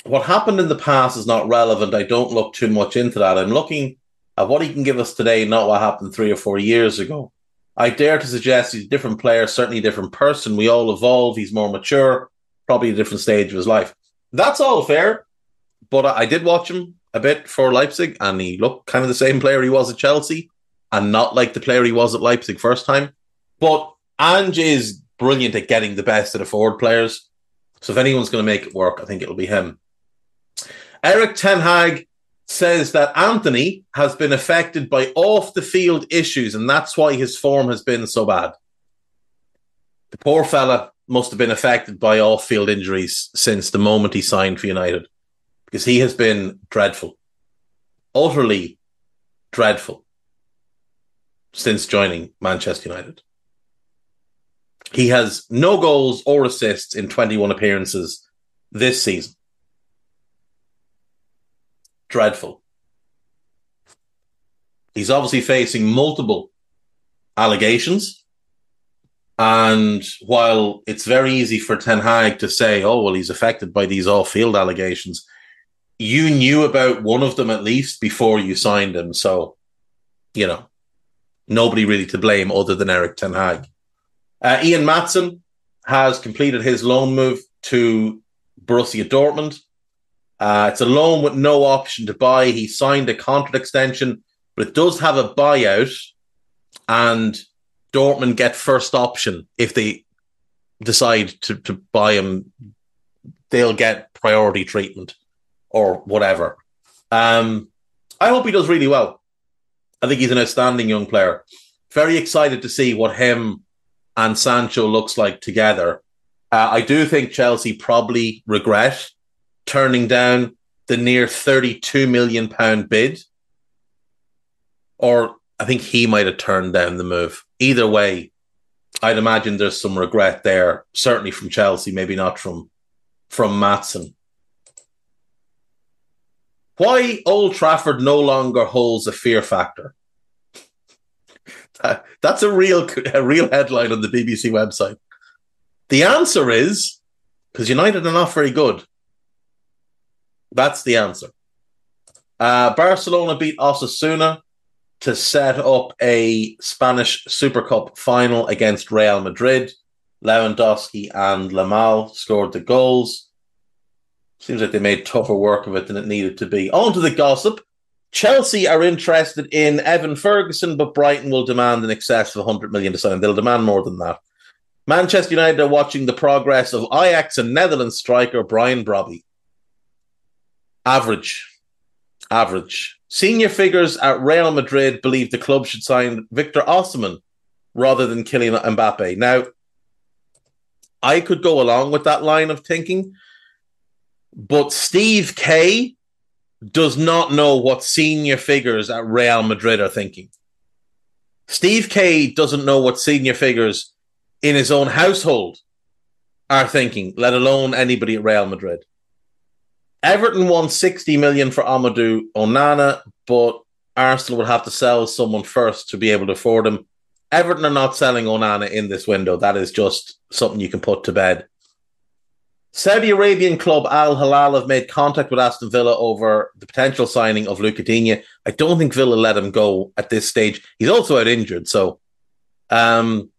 Speaker 2: what happened in the past is not relevant. I don't look too much into that. I'm looking at what he can give us today, not what happened three or four years ago. I dare to suggest he's a different player, certainly a different person. We all evolve. He's more mature, probably a different stage of his life. That's all fair. But I did watch him a bit for Leipzig, and he looked kind of the same player he was at Chelsea, and not like the player he was at Leipzig first time. But Ange is brilliant at getting the best of the forward players. So if anyone's going to make it work, I think it'll be him. Erik Ten Hag says that Antony has been affected by off the field issues, and that's why his form has been so bad. The poor fella must have been affected by off field injuries since the moment he signed for United because he has been dreadful, utterly dreadful since joining Manchester United. He has no goals or assists in 21 appearances this season dreadful. He's obviously facing multiple allegations. And while it's very easy for Ten Hag to say, oh, well, he's affected by these off field allegations, you knew about one of them at least before you signed him. So, you know, nobody really to blame other than Erik Ten Hag. Uh, Ian Maatsen has completed his loan move to Borussia Dortmund. Uh, it's a loan with no option to buy. He signed a contract extension, but it does have a buyout, and Dortmund get first option if they decide to, to buy him. They'll get priority treatment or whatever. Um, I hope he does really well. I think he's an outstanding young player. Very excited to see what him and Sancho looks like together. Uh, I do think Chelsea probably regret turning down the near 32 million pound bid. Or I think he might have turned down the move. Either way, I'd imagine there's some regret there, certainly from Chelsea, maybe not from from Maatsen. Why Old Trafford no longer holds a fear factor? That's a real a real headline on the BBC website. The answer is because United are not very good. That's the answer. Uh, Barcelona beat Osasuna to set up a Spanish Super Cup final against Real Madrid. Lewandowski and Yamal scored the goals. Seems like they made tougher work of it than it needed to be. On to the gossip. Chelsea are interested in Evan Ferguson, but Brighton will demand in excess of 100 million to sign. They'll demand more than that. Manchester United are watching the progress of Ajax and Netherlands striker Brian Brobbey. Average. Average. Senior figures at Real Madrid believe the club should sign Victor Osimhen rather than Kylian Mbappe. Now, I could go along with that line of thinking, but Steve K does not know what senior figures at Real Madrid are thinking. Steve K doesn't know what senior figures in his own household are thinking, let alone anybody at Real Madrid. Everton won 60 million for Amadou Onana, but Arsenal would have to sell someone first to be able to afford him. Everton are not selling Onana in this window. That is just something you can put to bed. Saudi Arabian club Al Hilal have made contact with Aston Villa over the potential signing of Digne. I don't think Villa let him go at this stage. He's also out injured. So, um,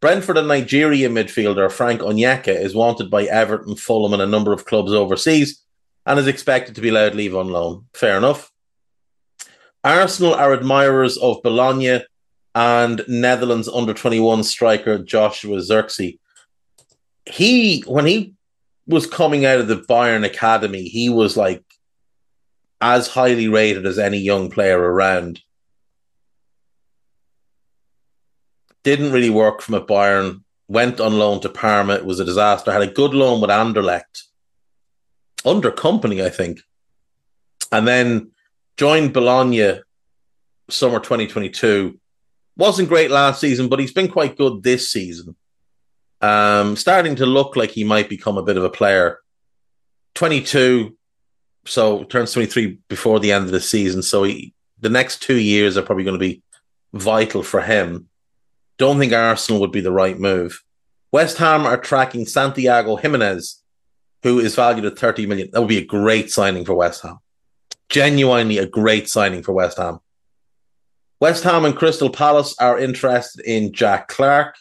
Speaker 2: Brentford and Nigeria midfielder Frank Onyeka is wanted by Everton, Fulham, and a number of clubs overseas and is expected to be allowed leave on loan. Fair enough. Arsenal are admirers of Bologna and Netherlands under 21 striker Joshua Zirkzee. He, when he was coming out of the Bayern Academy, he was like as highly rated as any young player around. Didn't really work from at Bayern. Went on loan to Parma. It was a disaster. Had a good loan with Anderlecht under Kompany, I think, and then joined Bologna summer 2022. Wasn't great last season, but he's been quite good this season. Um, starting to look like he might become a bit of a player. 22, so turns 23 before the end of the season. So he, the next two years are probably going to be vital for him. Don't think Arsenal would be the right move. West Ham are tracking Santiago Giménez who is valued at 30 million. That would be a great signing for West Ham. Genuinely a great signing for West Ham. West Ham and Crystal Palace are interested in Jack Clarke.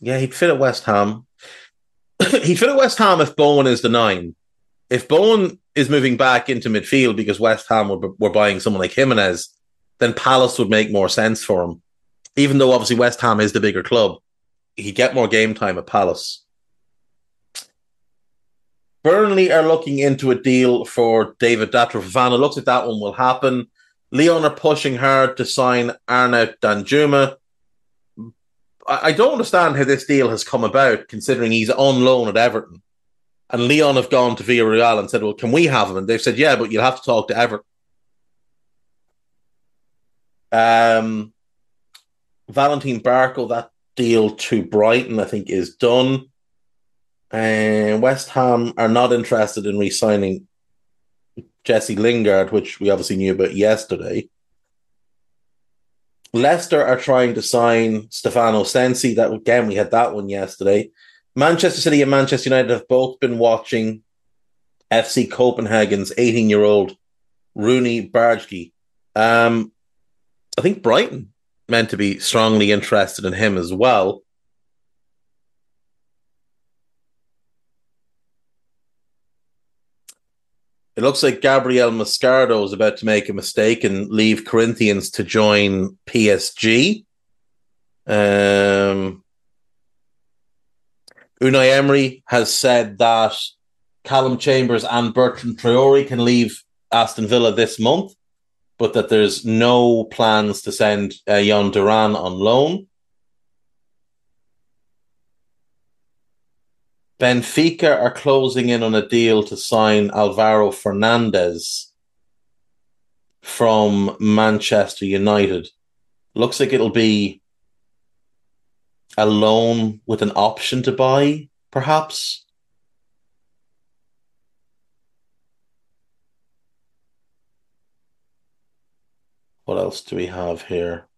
Speaker 2: Yeah, he'd fit at West Ham. *coughs* he'd fit at West Ham if Bowen is the nine. If Bowen is moving back into midfield because West Ham were, were buying someone like Giménez, then Palace would make more sense for him. Even though obviously West Ham is the bigger club, he'd get more game time at Palace. Burnley are looking into a deal for David Datro Fofana. Looks like that one will happen. Lyon are pushing hard to sign Arnaut Danjuma. I don't understand how this deal has come about, considering he's on loan at Everton. And Lyon have gone to Villarreal and said, Well, can we have him? And they've said, Yeah, but you'll have to talk to Everton. Um, Valentin Barco, that deal to Brighton, I think, is done. And West Ham are not interested in re signing Jesse Lingard, which we obviously knew about yesterday. Leicester are trying to sign Stefano Sensi. That again, we had that one yesterday. Manchester City and Manchester United have both been watching FC Copenhagen's 18 year old Roony Bardghji. Um, I think Brighton meant to be strongly interested in him as well. It looks like Gabriel Moscardo is about to make a mistake and leave Corinthians to join PSG. Um, Unai Emery has said that Callum Chambers and Bertrand Traore can leave Aston Villa this month, but that there's no plans to send uh, Jhon Duran on loan. Benfica are closing in on a deal to sign Alvaro Fernandez from Manchester United. Looks like it'll be a loan with an option to buy, perhaps. What else do we have here?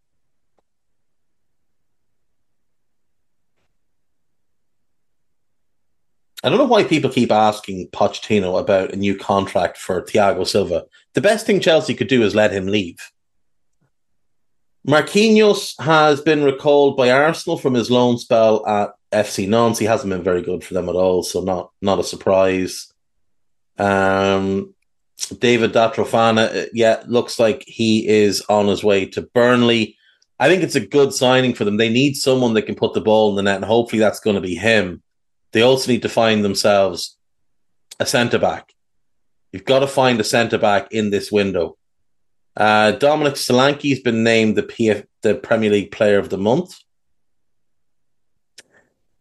Speaker 2: I don't know why people keep asking Pochettino about a new contract for Thiago Silva. The best thing Chelsea could do is let him leave. Marquinhos has been recalled by Arsenal from his loan spell at FC Nantes. He hasn't been very good for them at all, so not not a surprise. Um, David Datrofana, yeah, looks like he is on his way to Burnley. I think it's a good signing for them. They need someone that can put the ball in the net, and hopefully that's going to be him. They also need to find themselves a centre back. You've got to find a centre back in this window. Uh, Dominic Solanke's been named the PF, the Premier League Player of the Month.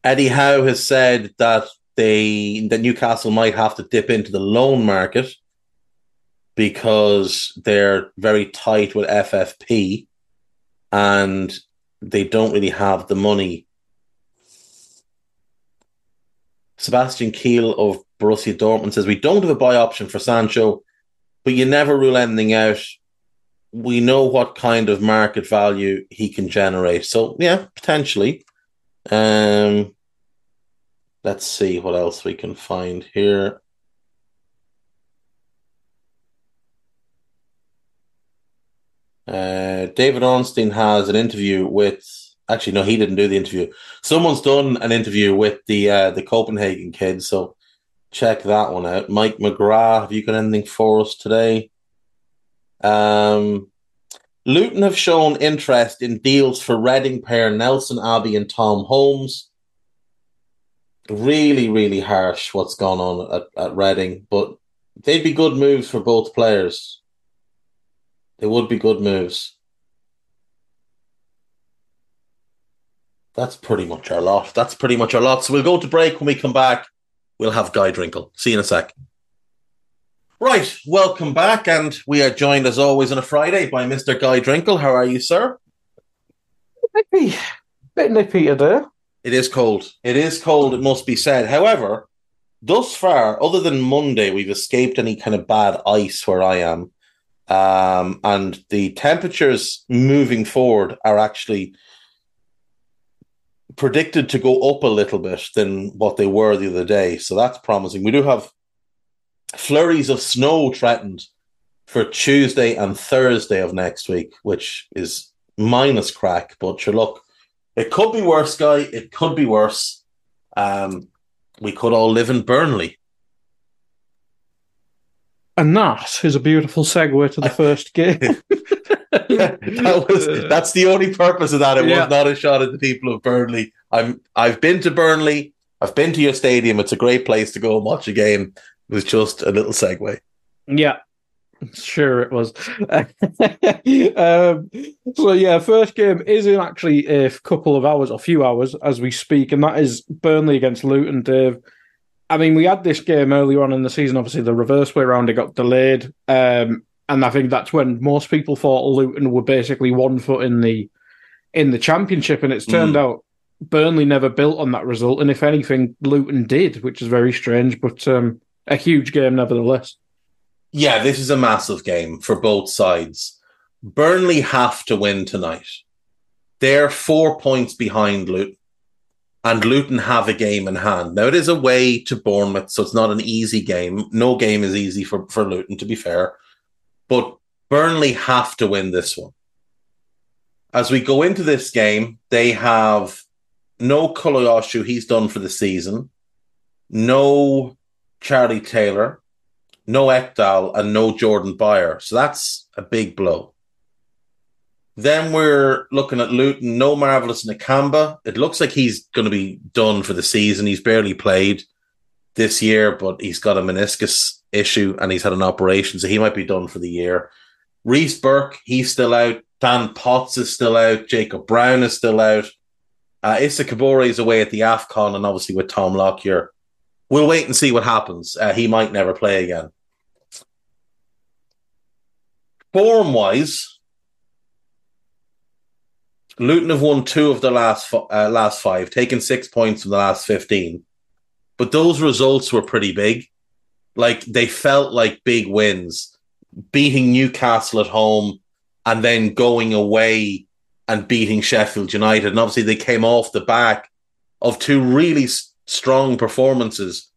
Speaker 2: Eddie Howe has said that they that Newcastle might have to dip into the loan market because they're very tight with FFP and they don't really have the money Sebastian Kehl of Borussia Dortmund says we don't have a buy option for Sancho, but you never rule anything out. We know what kind of market value he can generate. So yeah, potentially. Um let's see what else we can find here. Uh, David Ornstein has an interview with Actually, no, he didn't do the interview. Someone's done an interview with the uh, the Copenhagen kid, so check that one out. Mike McGrath, have you got anything for us today? Um, Luton have shown interest in deals for Reading pair Nelson Abbey and Tom Holmes. Really, really harsh what's gone on at, at Reading, but they'd be good moves for both players. They would be good moves. That's pretty much our lot. That's pretty much our lot. So we'll go to break. When we come back, we'll have Guy Drinkle. See you in a sec. Right, welcome back, and we are joined as always on a Friday by Mr. Guy Drinkle. How are you, sir?
Speaker 3: Nippy, bit nippy today.
Speaker 2: It is cold. It is cold. It must be said. However, thus far, other than Monday, we've escaped any kind of bad ice where I am, um, and the temperatures moving forward are actually predicted to go up a little bit than what they were the other day. So that's promising. We do have flurries of snow threatened for Tuesday and Thursday of next week, which is minus crack. But sure, look, it could be worse, guy. It could be worse. Um, we could all live in Burnley.
Speaker 3: And that is a beautiful segue to the *laughs* first game. *laughs*
Speaker 2: that was that's the only purpose of that. It yeah. was not a shot at the people of Burnley. I'm I've been to Burnley. I've been to your stadium. It's a great place to go and watch a game. It was just a little segue.
Speaker 3: Yeah, sure it was. *laughs* um, so yeah, first game is in actually a couple of hours, a few hours as we speak, and that is Burnley against Luton. Dave. I mean, we had this game earlier on in the season. Obviously, the reverse way around it got delayed. Um, and I think that's when most people thought Luton were basically one foot in the in the championship, and it's turned mm. out Burnley never built on that result, and if anything, Luton did, which is very strange, but um, a huge game nevertheless.
Speaker 2: Yeah, this is a massive game for both sides. Burnley have to win tonight. They're four points behind Luton, and Luton have a game in hand. Now, it is away to Bournemouth, so it's not an easy game. No game is easy for, for Luton, to be fair. But Burnley have to win this one. As we go into this game, they have no Koleosho, he's done for the season. No Charlie Taylor. no Ekdal, and no Jordan Beyer. So that's a big blow. Then we're looking at Luton, no Marvelous Nakamba. It looks like he's going to be done for the season. He's barely played this year, but he's got a meniscus issue and he's had an operation, so he might be done for the year. Reece Burke, he's still out. Dan Potts is still out. Jacob Brown is still out. Uh, Issa Kabore is away at the AFCON and obviously with Tom Lockyer. We'll wait and see what happens. Uh, he might never play again. Form wise, Luton have won two of the last uh, last five, taken six points from the last fifteen, but those results were pretty big. Like they felt like big wins, beating Newcastle at home, and then going away and beating Sheffield United. And obviously, they came off the back of two really strong performances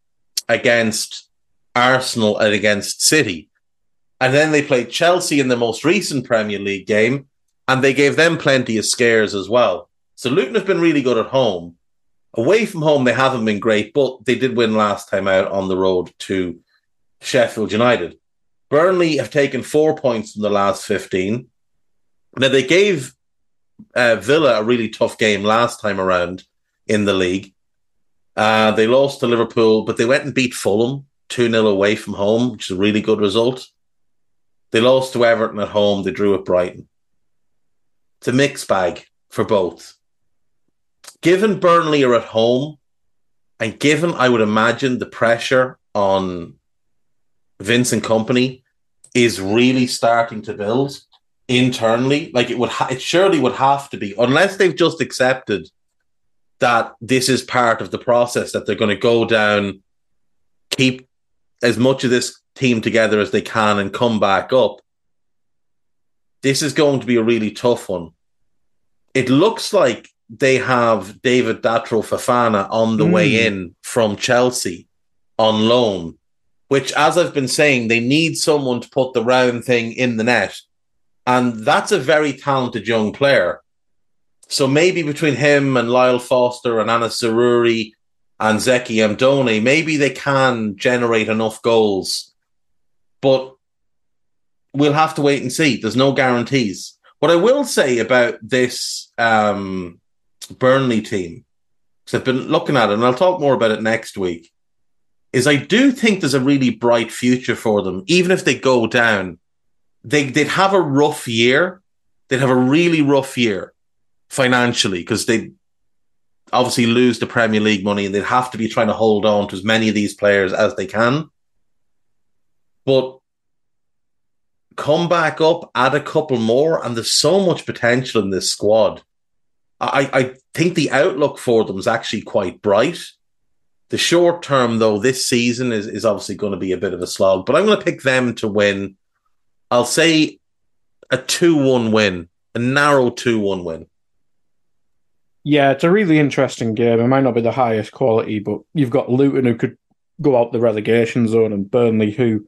Speaker 2: against Arsenal and against City. And then they played Chelsea in the most recent Premier League game, and they gave them plenty of scares as well. So Luton have been really good at home. Away from home, they haven't been great, but they did win last time out on the road to Sheffield United. Burnley have taken four points from the last 15. Now, they gave uh, Villa a really tough game last time around in the league. Uh, they lost to Liverpool, but they went and beat Fulham 2 0 away from home, which is a really good result. They lost to Everton at home. They drew at Brighton. It's a mixed bag for both. Given Burnley are at home, and given I would imagine the pressure on Vincent Kompany is really starting to build internally, like it would, ha- it surely would have to be, unless they've just accepted that this is part of the process that they're going to go down, keep as much of this team together as they can, and come back up. This is going to be a really tough one. It looks like they have David Datro Fofana on the mm. way hmm. in from Chelsea on loan, which, as I've been saying, they need someone to put the round thing in the net. And that's a very talented young player. So maybe between him and Lyle Foster and Anass Zaroury and Zeki Amdouni, maybe they can generate enough goals. But we'll have to wait and see. There's no guarantees. What I will say about this um, Burnley team, because I've been looking at it, and I'll talk more about it next week, is I do think there's a really bright future for them, even if they go down. They, they'd have a rough year. They'd have a really rough year financially because they obviously lose the Premier League money and they'd have to be trying to hold on to as many of these players as they can. But come back up, add a couple more, and there's so much potential in this squad. I, I think the outlook for them is actually quite bright. The short term, though, this season is, is obviously going to be a bit of a slog, but I'm going to pick them to win. I'll say a 2 1 win, a narrow 2 1 win.
Speaker 3: Yeah, it's a really interesting game. It might not be the highest quality, but you've got Luton who could go out the relegation zone and Burnley who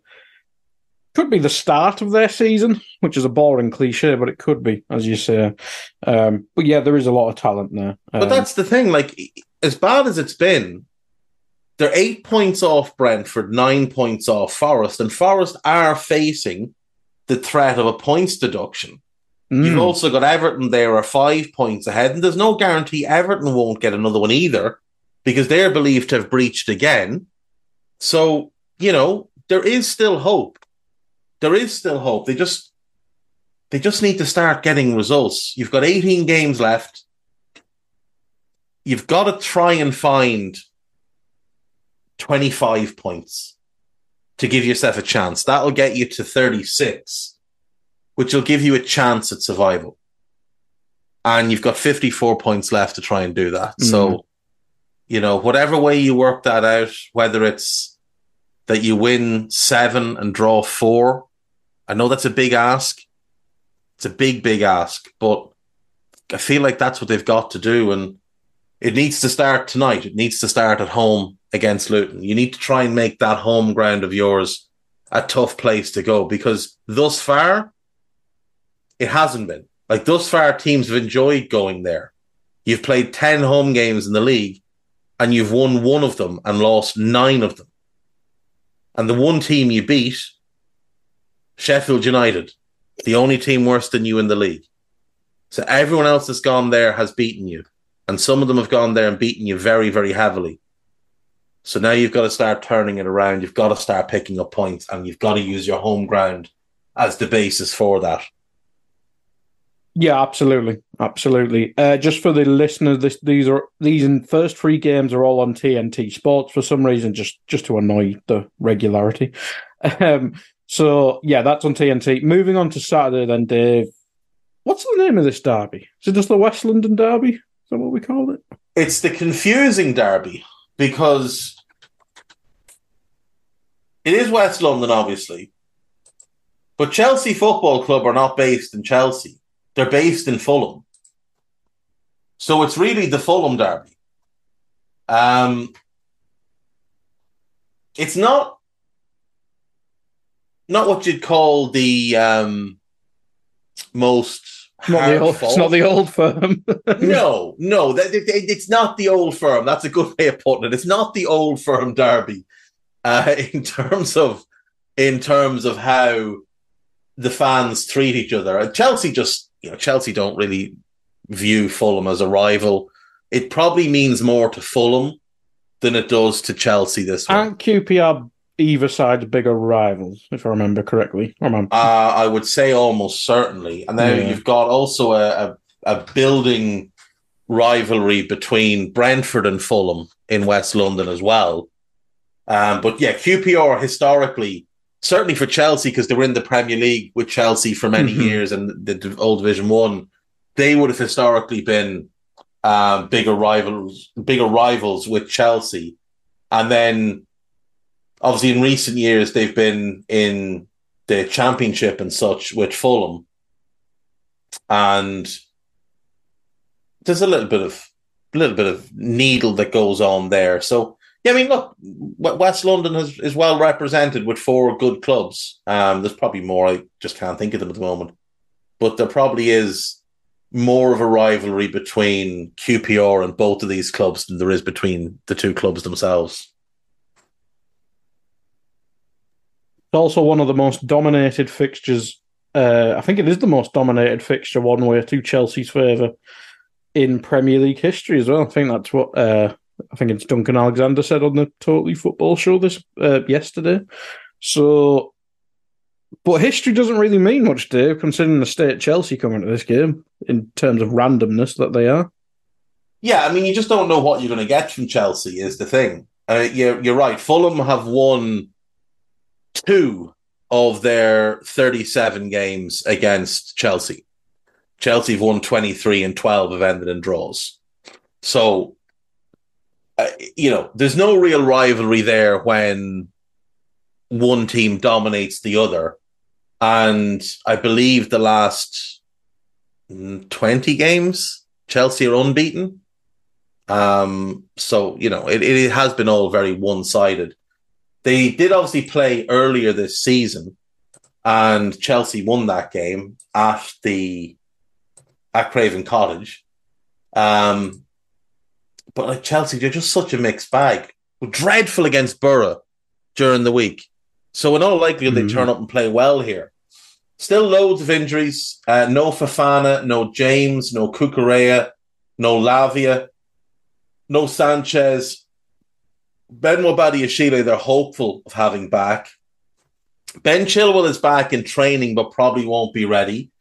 Speaker 3: could be the start of their season, which is a boring cliche, but it could be, as you say. Um, but yeah, there is a lot of talent there.
Speaker 2: Um, but that's the thing. Like, as bad as it's been, they're eight points off Brentford, nine points off Forest, and Forest are facing the threat of a points deduction. Mm. You've also got Everton there are five points ahead, and there's no guarantee Everton won't get another one either because they're believed to have breached again. So, you know, there is still hope. There is still hope. They just they just need to start getting results. You've got 18 games left. You've got to try and find 25 points to give yourself a chance. That'll get you to 36 which will give you a chance at survival. And you've got 54 points left to try and do that. Mm. So, you know, whatever way you work that out, whether it's that you win seven and draw four, I know that's a big ask. It's a big, big ask, but I feel like that's what they've got to do. And it needs to start tonight. It needs to start at home against Luton. You need to try and make that home ground of yours a tough place to go because thus far, it hasn't been. Like thus far, teams have enjoyed going there. You've played 10 home games in the league and you've won one of them and lost nine of them. and the one team you beat, Sheffield United, the only team worse than you in the league. So everyone else that's gone there has beaten you, and some of them have gone there and beaten you very, very heavily. So now you've got to start turning it around. You've got to start picking up points, and you've got to use your home ground as the basis for that.
Speaker 3: Yeah, absolutely, absolutely. Uh, just for the listeners, this, these are these in first three games are all on TNT Sports for some reason, just just to annoy the regularity. *laughs* Um, so yeah, that's on TNT. Moving on to Saturday, then, Dave. What's the name of this derby? Is it just the West London Derby? Is that what we call it?
Speaker 2: It's the confusing derby because it is West London, obviously, but Chelsea Football Club are not based in Chelsea. They're based in Fulham. So it's really the Fulham derby. Um, it's not not what you'd call the um, most
Speaker 3: not the old, it's not the old firm. *laughs*
Speaker 2: no, no, that, it, it's not the old firm. That's a good way of putting it. It's not the old firm derby uh, *laughs* in terms of in terms of how the fans treat each other. Chelsea just you know Chelsea don't really view Fulham as a rival. It probably means more to Fulham than it does to Chelsea this
Speaker 3: one. Aren't QPR either side's bigger rivals, if I remember correctly?
Speaker 2: Remember. Uh, I would say almost certainly. And then yeah. you've got also a, a, a, building rivalry between Brentford and Fulham in West London as well. Um, but yeah, QPR historically, certainly for Chelsea, because they were in the Premier League with Chelsea for many mm-hmm. years and the old Division One, they would have historically been um, bigger rivals, bigger rivals with Chelsea. And then obviously in recent years they've been in the championship and such with Fulham. And there's a little bit of a little bit of needle that goes on there. So yeah, I mean, look, West London has, is well represented with four good clubs. Um, there's probably more. I just can't think of them at the moment, but there probably is more of a rivalry between QPR and both of these clubs than there is between the two clubs themselves.
Speaker 3: It's also one of the most dominated fixtures. Uh, I think it is the most dominated fixture, one way to Chelsea's favour in Premier League history as well. I think that's what uh, I think it's Duncan Alexander said on the Totally Football show this uh, yesterday. So, but history doesn't really mean much, Dave, considering the state Chelsea coming to this game in terms of randomness that they are.
Speaker 2: Yeah, I mean, you just don't know what you're going to get from Chelsea. Is the thing. Uh, you're you're right. Fulham have won two of their 37 games against Chelsea. Chelsea have won 23 and 12 have ended in draws. So, uh, you know, there's no real rivalry there when one team dominates the other. And I believe the last 20 games, Chelsea are unbeaten. Um, so, you know, it, it has been all very one sided. They did obviously play earlier this season, and Chelsea won that game at the at Craven Cottage. Um, but like Chelsea, they're just such a mixed bag. Dreadful against Boro during the week. So in all likelihood, mm-hmm. they turn up and play well here. Still loads of injuries. Uh, no Fofana, no James, no Cucurella, no Lavia, no Sanchez. Benoit Badiashile, they're hopeful of having back. Ben Chilwell is back in training, but probably won't be ready.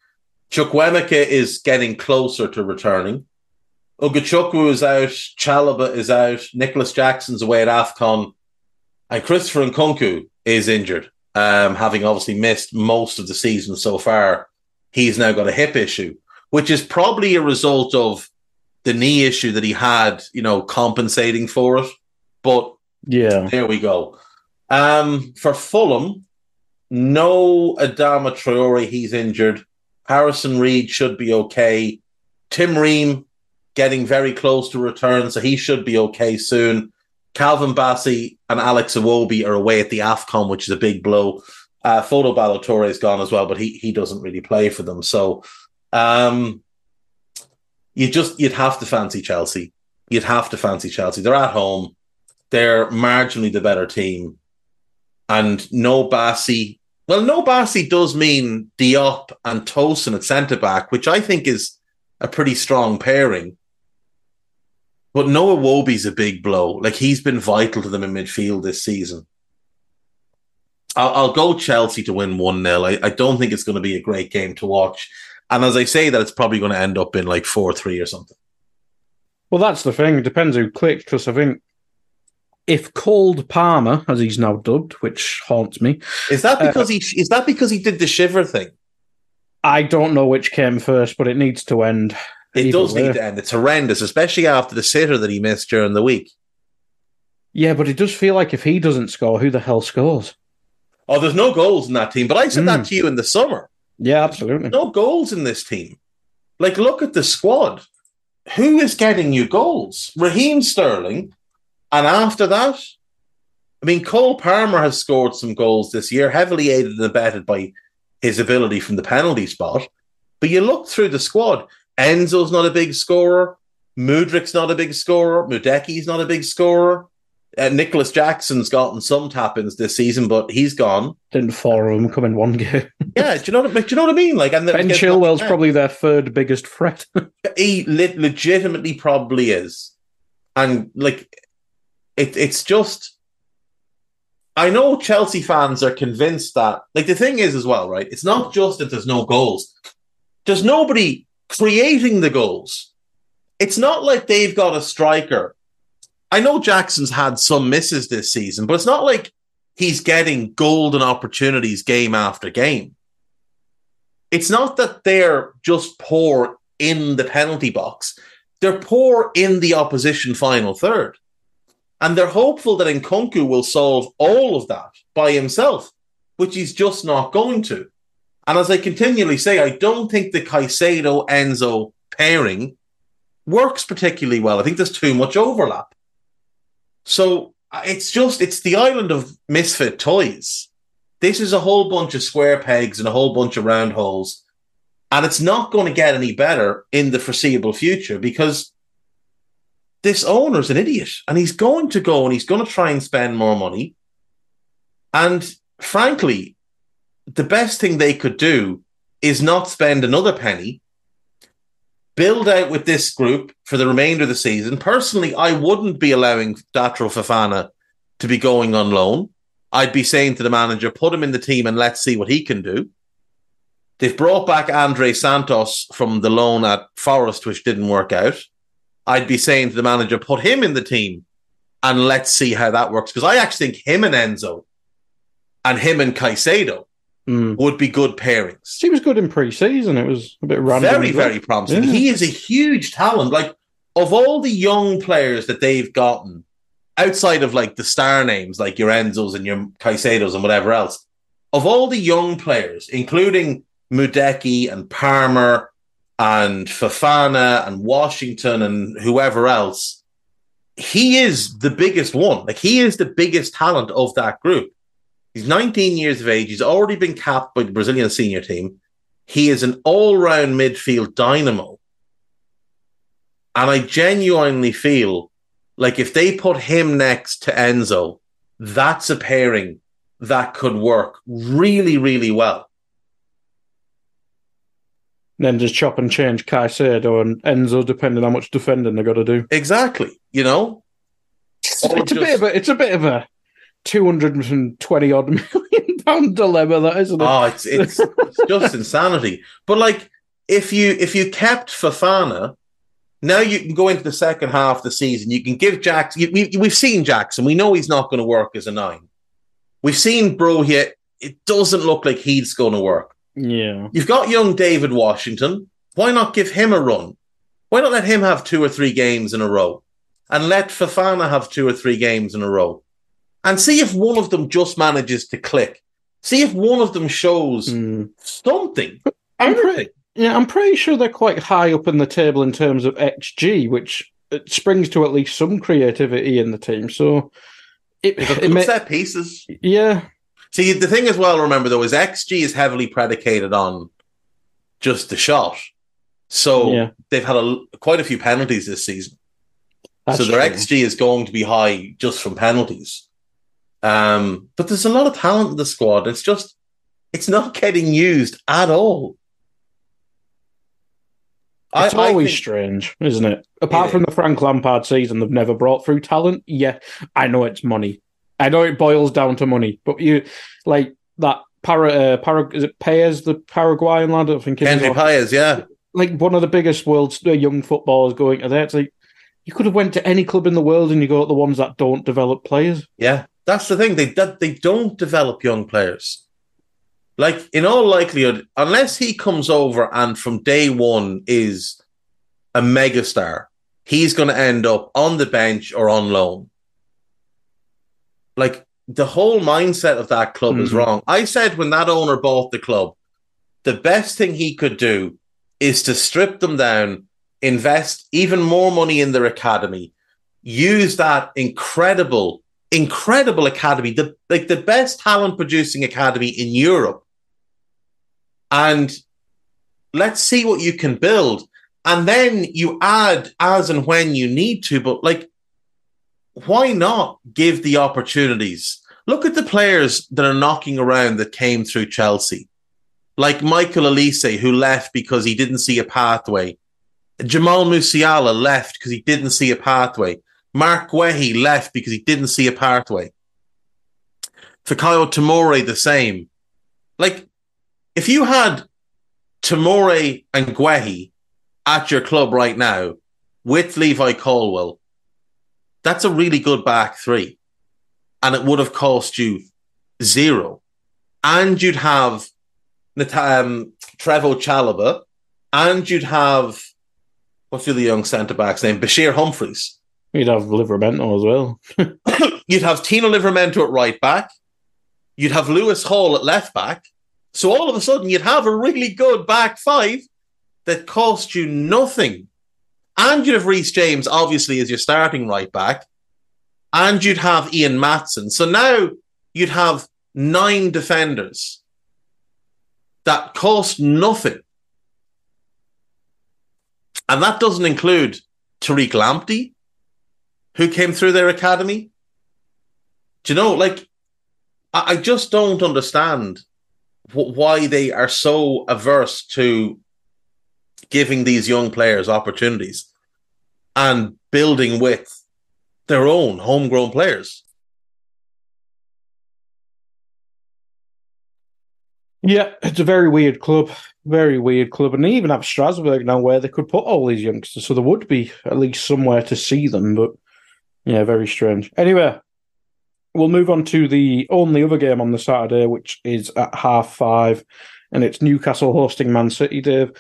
Speaker 2: Chukwuemeka is getting closer to returning. Ugochukwu is out. Chalobah is out. Nicolas Jackson's away at AFCON. And Christopher Nkunku is injured, um, having obviously missed most of the season so far. He's now got a hip issue, which is probably a result of the knee issue that he had, you know, compensating for it. But
Speaker 3: yeah.
Speaker 2: There we go. Um, for Fulham, no Adama Traore, he's injured. Harrison Reed should be okay. Tim Ream getting very close to return, so he should be okay soon. Calvin Bassey and Alex Iwobi are away at the AFCON, which is a big blow. Uh, Ballo-Touré is gone as well, but he, he doesn't really play for them. So um, you just you'd have to fancy Chelsea. You'd have to fancy Chelsea. They're at home they're marginally the better team. and no Bassey, Well, no Bassey does mean Diop and Tosin at centre back, which I think is a pretty strong pairing. But no Iwobi's a big blow. Like he's been vital to them in midfield this season. I'll, I'll go Chelsea to win 1 0. I, I don't think it's going to be a great game to watch. And as I say that, it's probably going to end up in like 4 3 or something.
Speaker 3: Well, that's the thing. It depends who clicks, because I think if Cold Palmer, as he's now dubbed, which haunts me,
Speaker 2: is that because uh, he is that because he did the shiver thing?
Speaker 3: I don't know which came first, but it needs to end.
Speaker 2: It does way. need to end. It's horrendous, especially after the sitter that he missed during the week.
Speaker 3: Yeah, but it does feel like if he doesn't score, who the hell scores?
Speaker 2: Oh, there's no goals in that team. But I said mm. that to you in the summer.
Speaker 3: Yeah, absolutely.
Speaker 2: No goals in this team. Like, look at the squad. Who is getting you goals? Raheem Sterling. And after that, I mean, Cole Palmer has scored some goals this year, heavily aided and abetted by his ability from the penalty spot. But you look through the squad, Enzo's not a big scorer. Mudryk's not a big scorer. Madueke's not a big scorer. Uh, Nicolas Jackson's gotten some tap ins this season, but he's gone.
Speaker 3: Didn't four of them come in one game? *laughs*
Speaker 2: yeah, do you know what? Do you know what I mean? Like, and
Speaker 3: Ben Chilwell's probably their third biggest threat. *laughs*
Speaker 2: he le- legitimately probably is, and like, it, it's just. I know Chelsea fans are convinced that, like, the thing is as well, right? It's not just that there's no goals. There's nobody creating the goals. It's not like they've got a striker I know Jackson's had some misses this season, but it's not like he's getting golden opportunities game after game. It's not that they're just poor in the penalty box, they're poor in the opposition final third. And they're hopeful that Nkunku will solve all of that by himself, which he's just not going to. And as I continually say, I don't think the Caicedo Enzo pairing works particularly well. I think there's too much overlap. So uh, it's just it's the island of misfit toys. This is a whole bunch of square pegs and a whole bunch of round holes. And it's not going to get any better in the foreseeable future because this owner's an idiot and he's going to go and he's going to try and spend more money. And frankly, the best thing they could do is not spend another penny build out with this group for the remainder of the season. Personally, I wouldn't be allowing Datro Fofana to be going on loan. I'd be saying to the manager, put him in the team and let's see what he can do. They've brought back Andrey Santos from the loan at Forest, which didn't work out. I'd be saying to the manager, put him in the team and let's see how that works. Because I actually think him and Enzo and him and Caicedo mm. would be good pairings.
Speaker 3: He was good in pre-season. It was a bit random.
Speaker 2: Very, very promising. Yeah. He is a huge talent. Like of all the young players that they've gotten, outside of like the star names like your Enzos and your Caicedos and whatever else, of all the young players, including Madueke and Palmer and Fofana and Washington and whoever else, he is the biggest one. Like he is the biggest talent of that group. He's 19 years of age. He's already been capped by the Brazilian senior team. He is an all round midfield dynamo. And I genuinely feel like if they put him next to Enzo, that's a pairing that could work really, really well.
Speaker 3: Then just chop and change Caicedo and Enzo, depending on how much defending they got to do.
Speaker 2: Exactly. You know,
Speaker 3: it's, it's a bit of a, it's a bit of a two hundred and twenty odd *laughs* million pound dilemma, that isn't it?
Speaker 2: Oh, it's it's, it's just insanity. But like, if you if you kept Fofana, now you can go into the second half of the season. You can give Jackson. We, we've seen Jackson. We know he's not going to work as a nine. We've seen Broja. It doesn't look like he's going to work.
Speaker 3: Yeah.
Speaker 2: You've got young David Washington. Why not give him a run? Why not let him have two or three games in a row? And let Fofana have two or three games in a row? and see if one of them just manages to click. See if one of them shows mm. something.
Speaker 3: I'm pretty, yeah, I'm pretty sure they're quite high up in the table in terms of XG, which springs to at least some creativity in the team. So
Speaker 2: it, it may, set pieces.
Speaker 3: Yeah.
Speaker 2: See, the thing as well, remember though, is XG is heavily predicated on just the shot. So yeah. they've had a, quite a few penalties this season. That's so their true. XG is going to be high just from penalties. Um, but there's a lot of talent in the squad. It's just, it's not getting used at all.
Speaker 3: It's I, always I think, strange, isn't it? Apart it from the Frank Lampard season, they've never brought through talent. Yeah, I know it's money. I know it boils down to money, but you like that para, uh, para is it Paez, the Paraguayan lad? I think
Speaker 2: Kendry Paez, yeah.
Speaker 3: Like one of the biggest world's uh, young footballers going to there. It's like you could have went to any club in the world and you go to the ones that don't develop players.
Speaker 2: Yeah, that's the thing. They they don't develop young players. Like in all likelihood, unless he comes over and from day one is a megastar, he's going to end up on the bench or on loan. Like the whole mindset of that club mm-hmm. is wrong. I said when that owner bought the club, the best thing he could do is to strip them down, invest even more money in their academy, use that incredible, incredible academy, the like the best talent producing academy in Europe, and let's see what you can build. And then you add as and when you need to, but like why not give the opportunities? Look at the players that are knocking around that came through Chelsea, like Michael Olise, who left because he didn't see a pathway. Jamal Musiala left because he didn't see a pathway. Mark Guehi left because he didn't see a pathway. Fikayo Tomori, the same. Like, if you had Tomori and Guehi at your club right now with Levi Colwill, that's a really good back three. And it would have cost you zero. And you'd have um, Trevoh Chalobah, and you'd have what's the other young centre back's name? Bashir Humphreys.
Speaker 3: You'd have Livramento as
Speaker 2: well. *coughs* *coughs* you'd have Tino Livramento at right back. You'd have Lewis Hall at left back. So all of a sudden, you'd have a really good back five that cost you nothing and you'd have Reece James, obviously, as your starting right back. And you'd have Ian Maatsen. So now you'd have nine defenders that cost nothing. And that doesn't include Tariq Lamptey, who came through their academy. Do you know, like, I, I just don't understand why they are so averse to giving these young players opportunities and building with their own homegrown players.
Speaker 3: Yeah, it's a very weird club. Very weird club. And they even have Strasbourg now where they could put all these youngsters. So there would be at least somewhere to see them. But yeah, very strange. Anyway, we'll move on to the only other game on the Saturday, which is at half five. And it's Newcastle hosting Man City, Dave.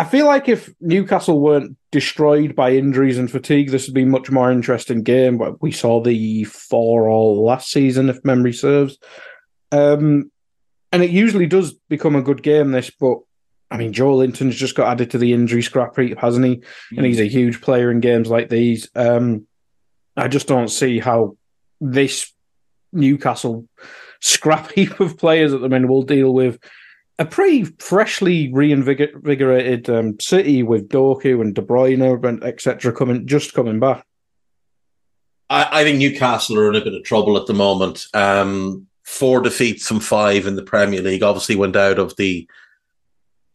Speaker 3: I feel like if Newcastle weren't destroyed by injuries and fatigue, this would be much more interesting game. But we saw the four all last season, if memory serves. Um, and it usually does become a good game. This, but I mean, Joelinton's just got added to the injury scrap heap, hasn't he? Mm. And he's a huge player in games like these. Um, I just don't see how this Newcastle scrap *laughs* heap of players at the minute will deal with a pretty freshly reinvigorated um, City with Doku and De Bruyne and etc. coming just coming back.
Speaker 2: I, I, think Newcastle are in a bit of trouble at the moment. Um, four defeats from five in the Premier League. Obviously, went out of the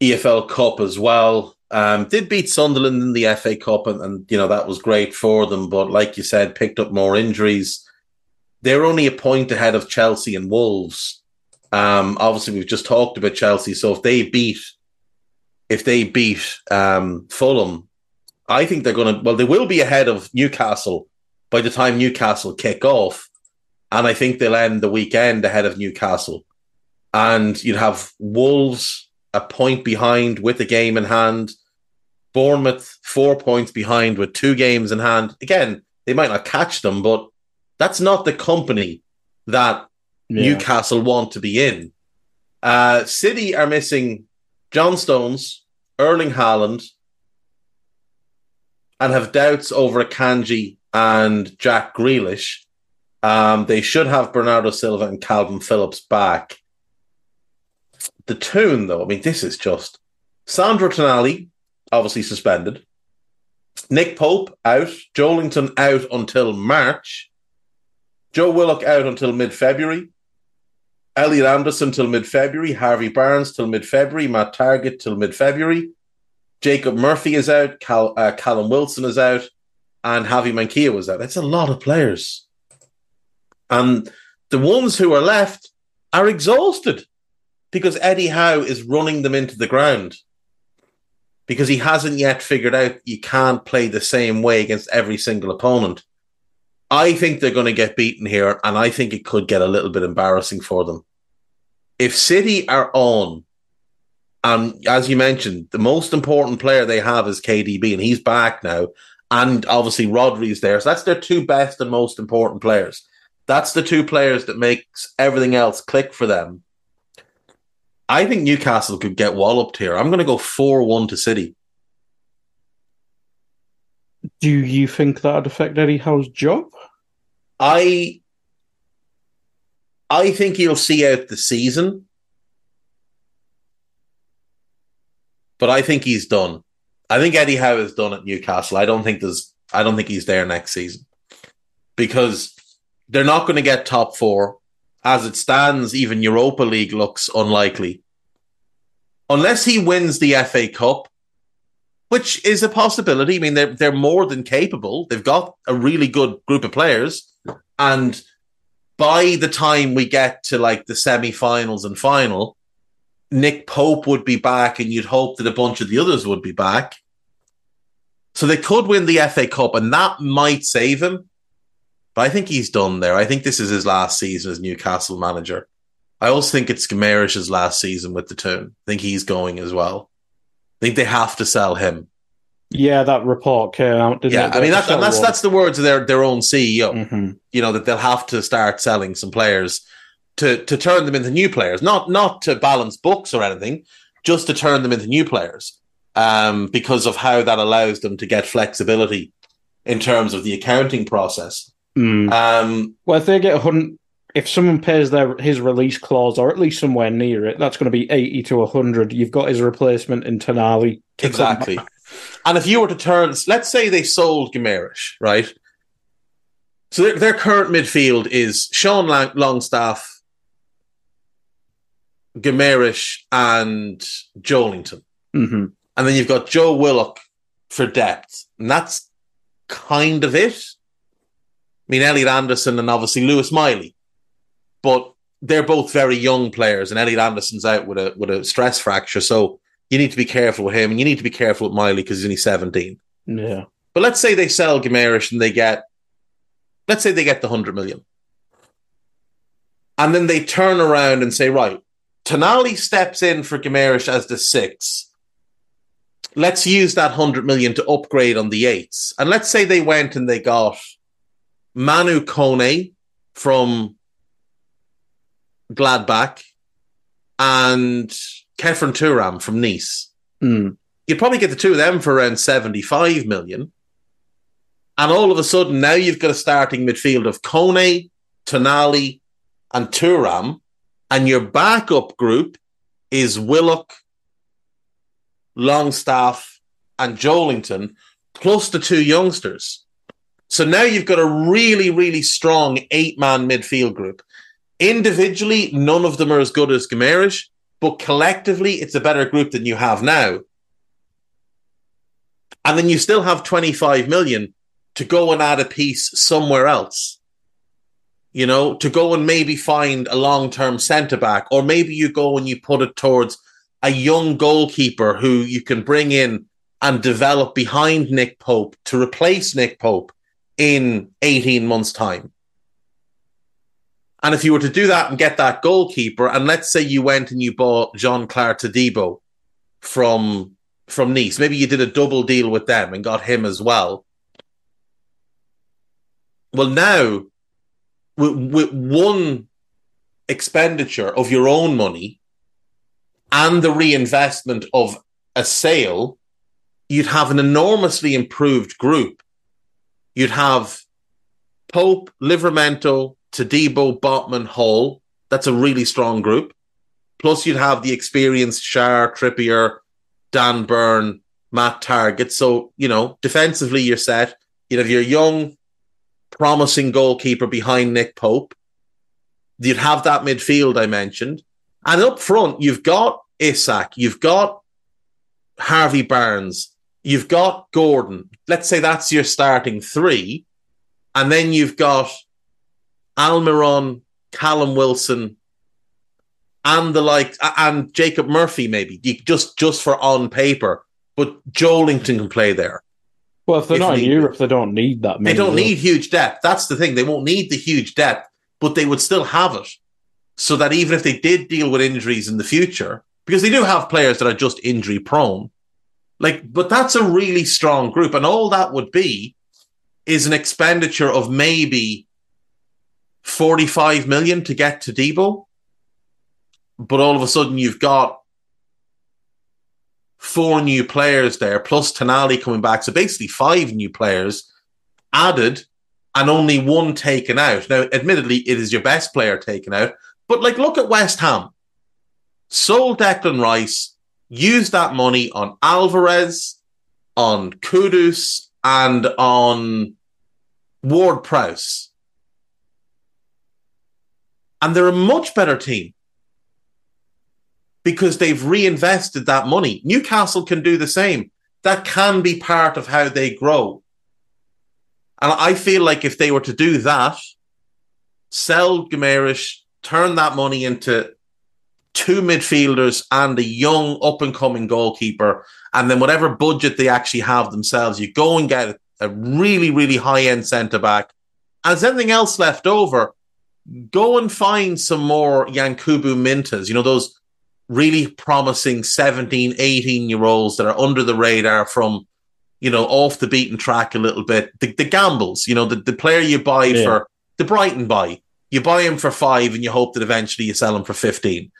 Speaker 2: EFL Cup as well. Um, did beat Sunderland in the FA Cup, and, and you know that was great for them. But like you said, picked up more injuries. They're only a point ahead of Chelsea and Wolves. Um, obviously, we've just talked about Chelsea. So if they beat, if they beat um, Fulham, I think they're going to. Well, they will be ahead of Newcastle by the time Newcastle kick off, and I think they'll end the weekend ahead of Newcastle. And you'd have Wolves a point behind with a game in hand. Bournemouth four points behind with two games in hand. Again, they might not catch them, but that's not the company that yeah. Newcastle want to be in. Uh, City are missing John Stones, Erling Haaland, and have doubts over Kanji and Jack Grealish. Um, they should have Bernardo Silva and Kalvin Phillips back. The tune, though, I mean, this is just Sandro Tonali, obviously suspended. Nick Pope out, Joelinton out until March. Joe Willock out until mid February. Elliot Anderson till mid February. Harvey Barnes till mid February. Matt Targett till mid February. Jacob Murphy is out. Cal, uh, Callum Wilson is out. And Javi Manquillo was out. That's a lot of players. And the ones who are left are exhausted because Eddie Howe is running them into the ground because he hasn't yet figured out you can't play the same way against every single opponent. I think they're going to get beaten here, and I think it could get a little bit embarrassing for them. If City are on, and as you mentioned, the most important player they have is KDB, and he's back now, and obviously Rodri's there, so that's their two best and most important players. That's the two players that makes everything else click for them. I think Newcastle could get walloped here. I'm going to go 4 1 to City.
Speaker 3: Do you think that'd affect Eddie Howe's job?
Speaker 2: I I think he'll see out the season. But I think he's done. I think Eddie Howe is done at Newcastle. I don't think there's I don't think he's there next season. Because they're not going to get top four. As it stands, even Europa League looks unlikely. Unless he wins the FA Cup, which is a possibility. I mean, they're they're more than capable. They've got a really good group of players, and by the time we get to like the semi-finals and final, Nick Pope would be back, and you'd hope that a bunch of the others would be back. So they could win the FA Cup, and that might save him. But I think he's done there. I think this is his last season as Newcastle manager. I also think it's Guimarães' last season with the team. I think he's going as well. I think they have to sell him.
Speaker 3: Yeah, that report came out.
Speaker 2: yeah,
Speaker 3: it?
Speaker 2: I mean that, and that's that's the words of their their own CEO.
Speaker 3: Mm-hmm.
Speaker 2: You know that they'll have to start selling some players to to turn them into new players, not not to balance books or anything, just to turn them into new players. Um, because of how that allows them to get flexibility in terms of the accounting process.
Speaker 3: Mm.
Speaker 2: Um,
Speaker 3: well, if they get a hundred, if someone pays their his release clause or at least somewhere near it, that's going to be eighty to hundred. You've got his replacement in Tonali.
Speaker 2: Exactly. And if you were to turn, let's say they sold Guimarães, right? So their, their current midfield is Sean Lang- Longstaff, Guimarães, and Joelinton.
Speaker 3: Mm-hmm.
Speaker 2: And then you've got Joe Willock for depth. And that's kind of it. I mean, Elliot Anderson and obviously Lewis Miley. But they're both very young players, and Elliot Anderson's out with a with a stress fracture. So you need to be careful with him, and you need to be careful with Miley because he's only 17.
Speaker 3: Yeah.
Speaker 2: But let's say they sell Guimarães and they get, let's say they get the 100 million. And then they turn around and say, right, Tonali steps in for Guimarães as the six. Let's use that 100 million to upgrade on the eights. And let's say they went and they got Manu Kone from Gladbach and Khéphren Thuram from Nice.
Speaker 3: Mm.
Speaker 2: You'd probably get the two of them for around 75 million. And all of a sudden, now you've got a starting midfield of Kone, Tonali, and Thuram. And your backup group is Willock, Longstaff, and Joelinton, plus the two youngsters. So now you've got a really, really strong eight man midfield group. Individually, none of them are as good as Guimarães, but collectively, it's a better group than you have now. And then you still have 25 million to go and add a piece somewhere else. You know, to go and maybe find a long term centre back, or maybe you go and you put it towards a young goalkeeper who you can bring in and develop behind Nick Pope to replace Nick Pope in 18 months' time. And if you were to do that and get that goalkeeper, and let's say you went and you bought Jean-Claude Todibo from from Nice, maybe you did a double deal with them and got him as well. Well, now with, with one expenditure of your own money and the reinvestment of a sale, you'd have an enormously improved group. You'd have Pope, Livramento, Todibo, Botman, Hall. That's a really strong group. Plus, you'd have the experienced Schär, Trippier, Dan Burn, Matt Targett. So, you know, defensively, you're set. You'd have your young promising goalkeeper behind Nick Pope. You'd have that midfield I mentioned. And up front, you've got Isak, you've got Harvey Barnes, you've got Gordon. Let's say that's your starting three. And then you've got Almiron, Callum Wilson, and the like, and Jacob Murphy, maybe just just for on paper. But Joelinton can play there.
Speaker 3: Well, if they're if not in Europe, they don't need that.
Speaker 2: They don't need huge depth. That's the thing. They won't need the huge depth, but they would still have it, so that even if they did deal with injuries in the future, because they do have players that are just injury prone, like, but that's a really strong group, and all that would be is an expenditure of maybe forty-five million to get Todibo, but all of a sudden you've got four new players there, plus Tonali coming back. So basically, five new players added and only one taken out. Now, admittedly, it is your best player taken out, but like, look at West Ham. Sold Declan Rice, used that money on Alvarez, on Kudus, and on Ward Prowse. And they're a much better team because they've reinvested that money. Newcastle can do the same. That can be part of how they grow. And I feel like if they were to do that, sell Guimaraes, turn that money into two midfielders and a young up and coming goalkeeper, and then whatever budget they actually have themselves, you go and get a really, really high end centre back. As anything else left over, go and find some more Yankuba Mintehs, you know, those really promising 17, 18 year olds that are under the radar from, you know, off the beaten track a little bit. The, the gambles, you know, the, the player you buy yeah. for the Brighton buy, you buy him for five and you hope that eventually you sell him for 15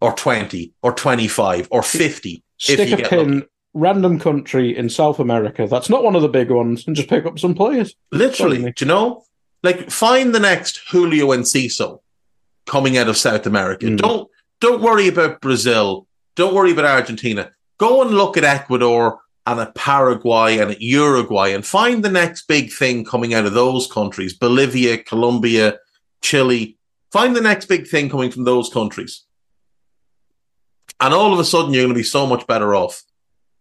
Speaker 2: or 20 or 25 or 50.
Speaker 3: Stick a pin, lucky. random country in South America that's not one of the big ones and just pick up some players.
Speaker 2: Literally, do you know? Like, find the next Julio and Enciso coming out of South America. Mm. Don't don't worry about Brazil. Don't worry about Argentina. Go and look at Ecuador and at Paraguay and at Uruguay and find the next big thing coming out of those countries Bolivia, Colombia, Chile. Find the next big thing coming from those countries. And all of a sudden, you're going to be so much better off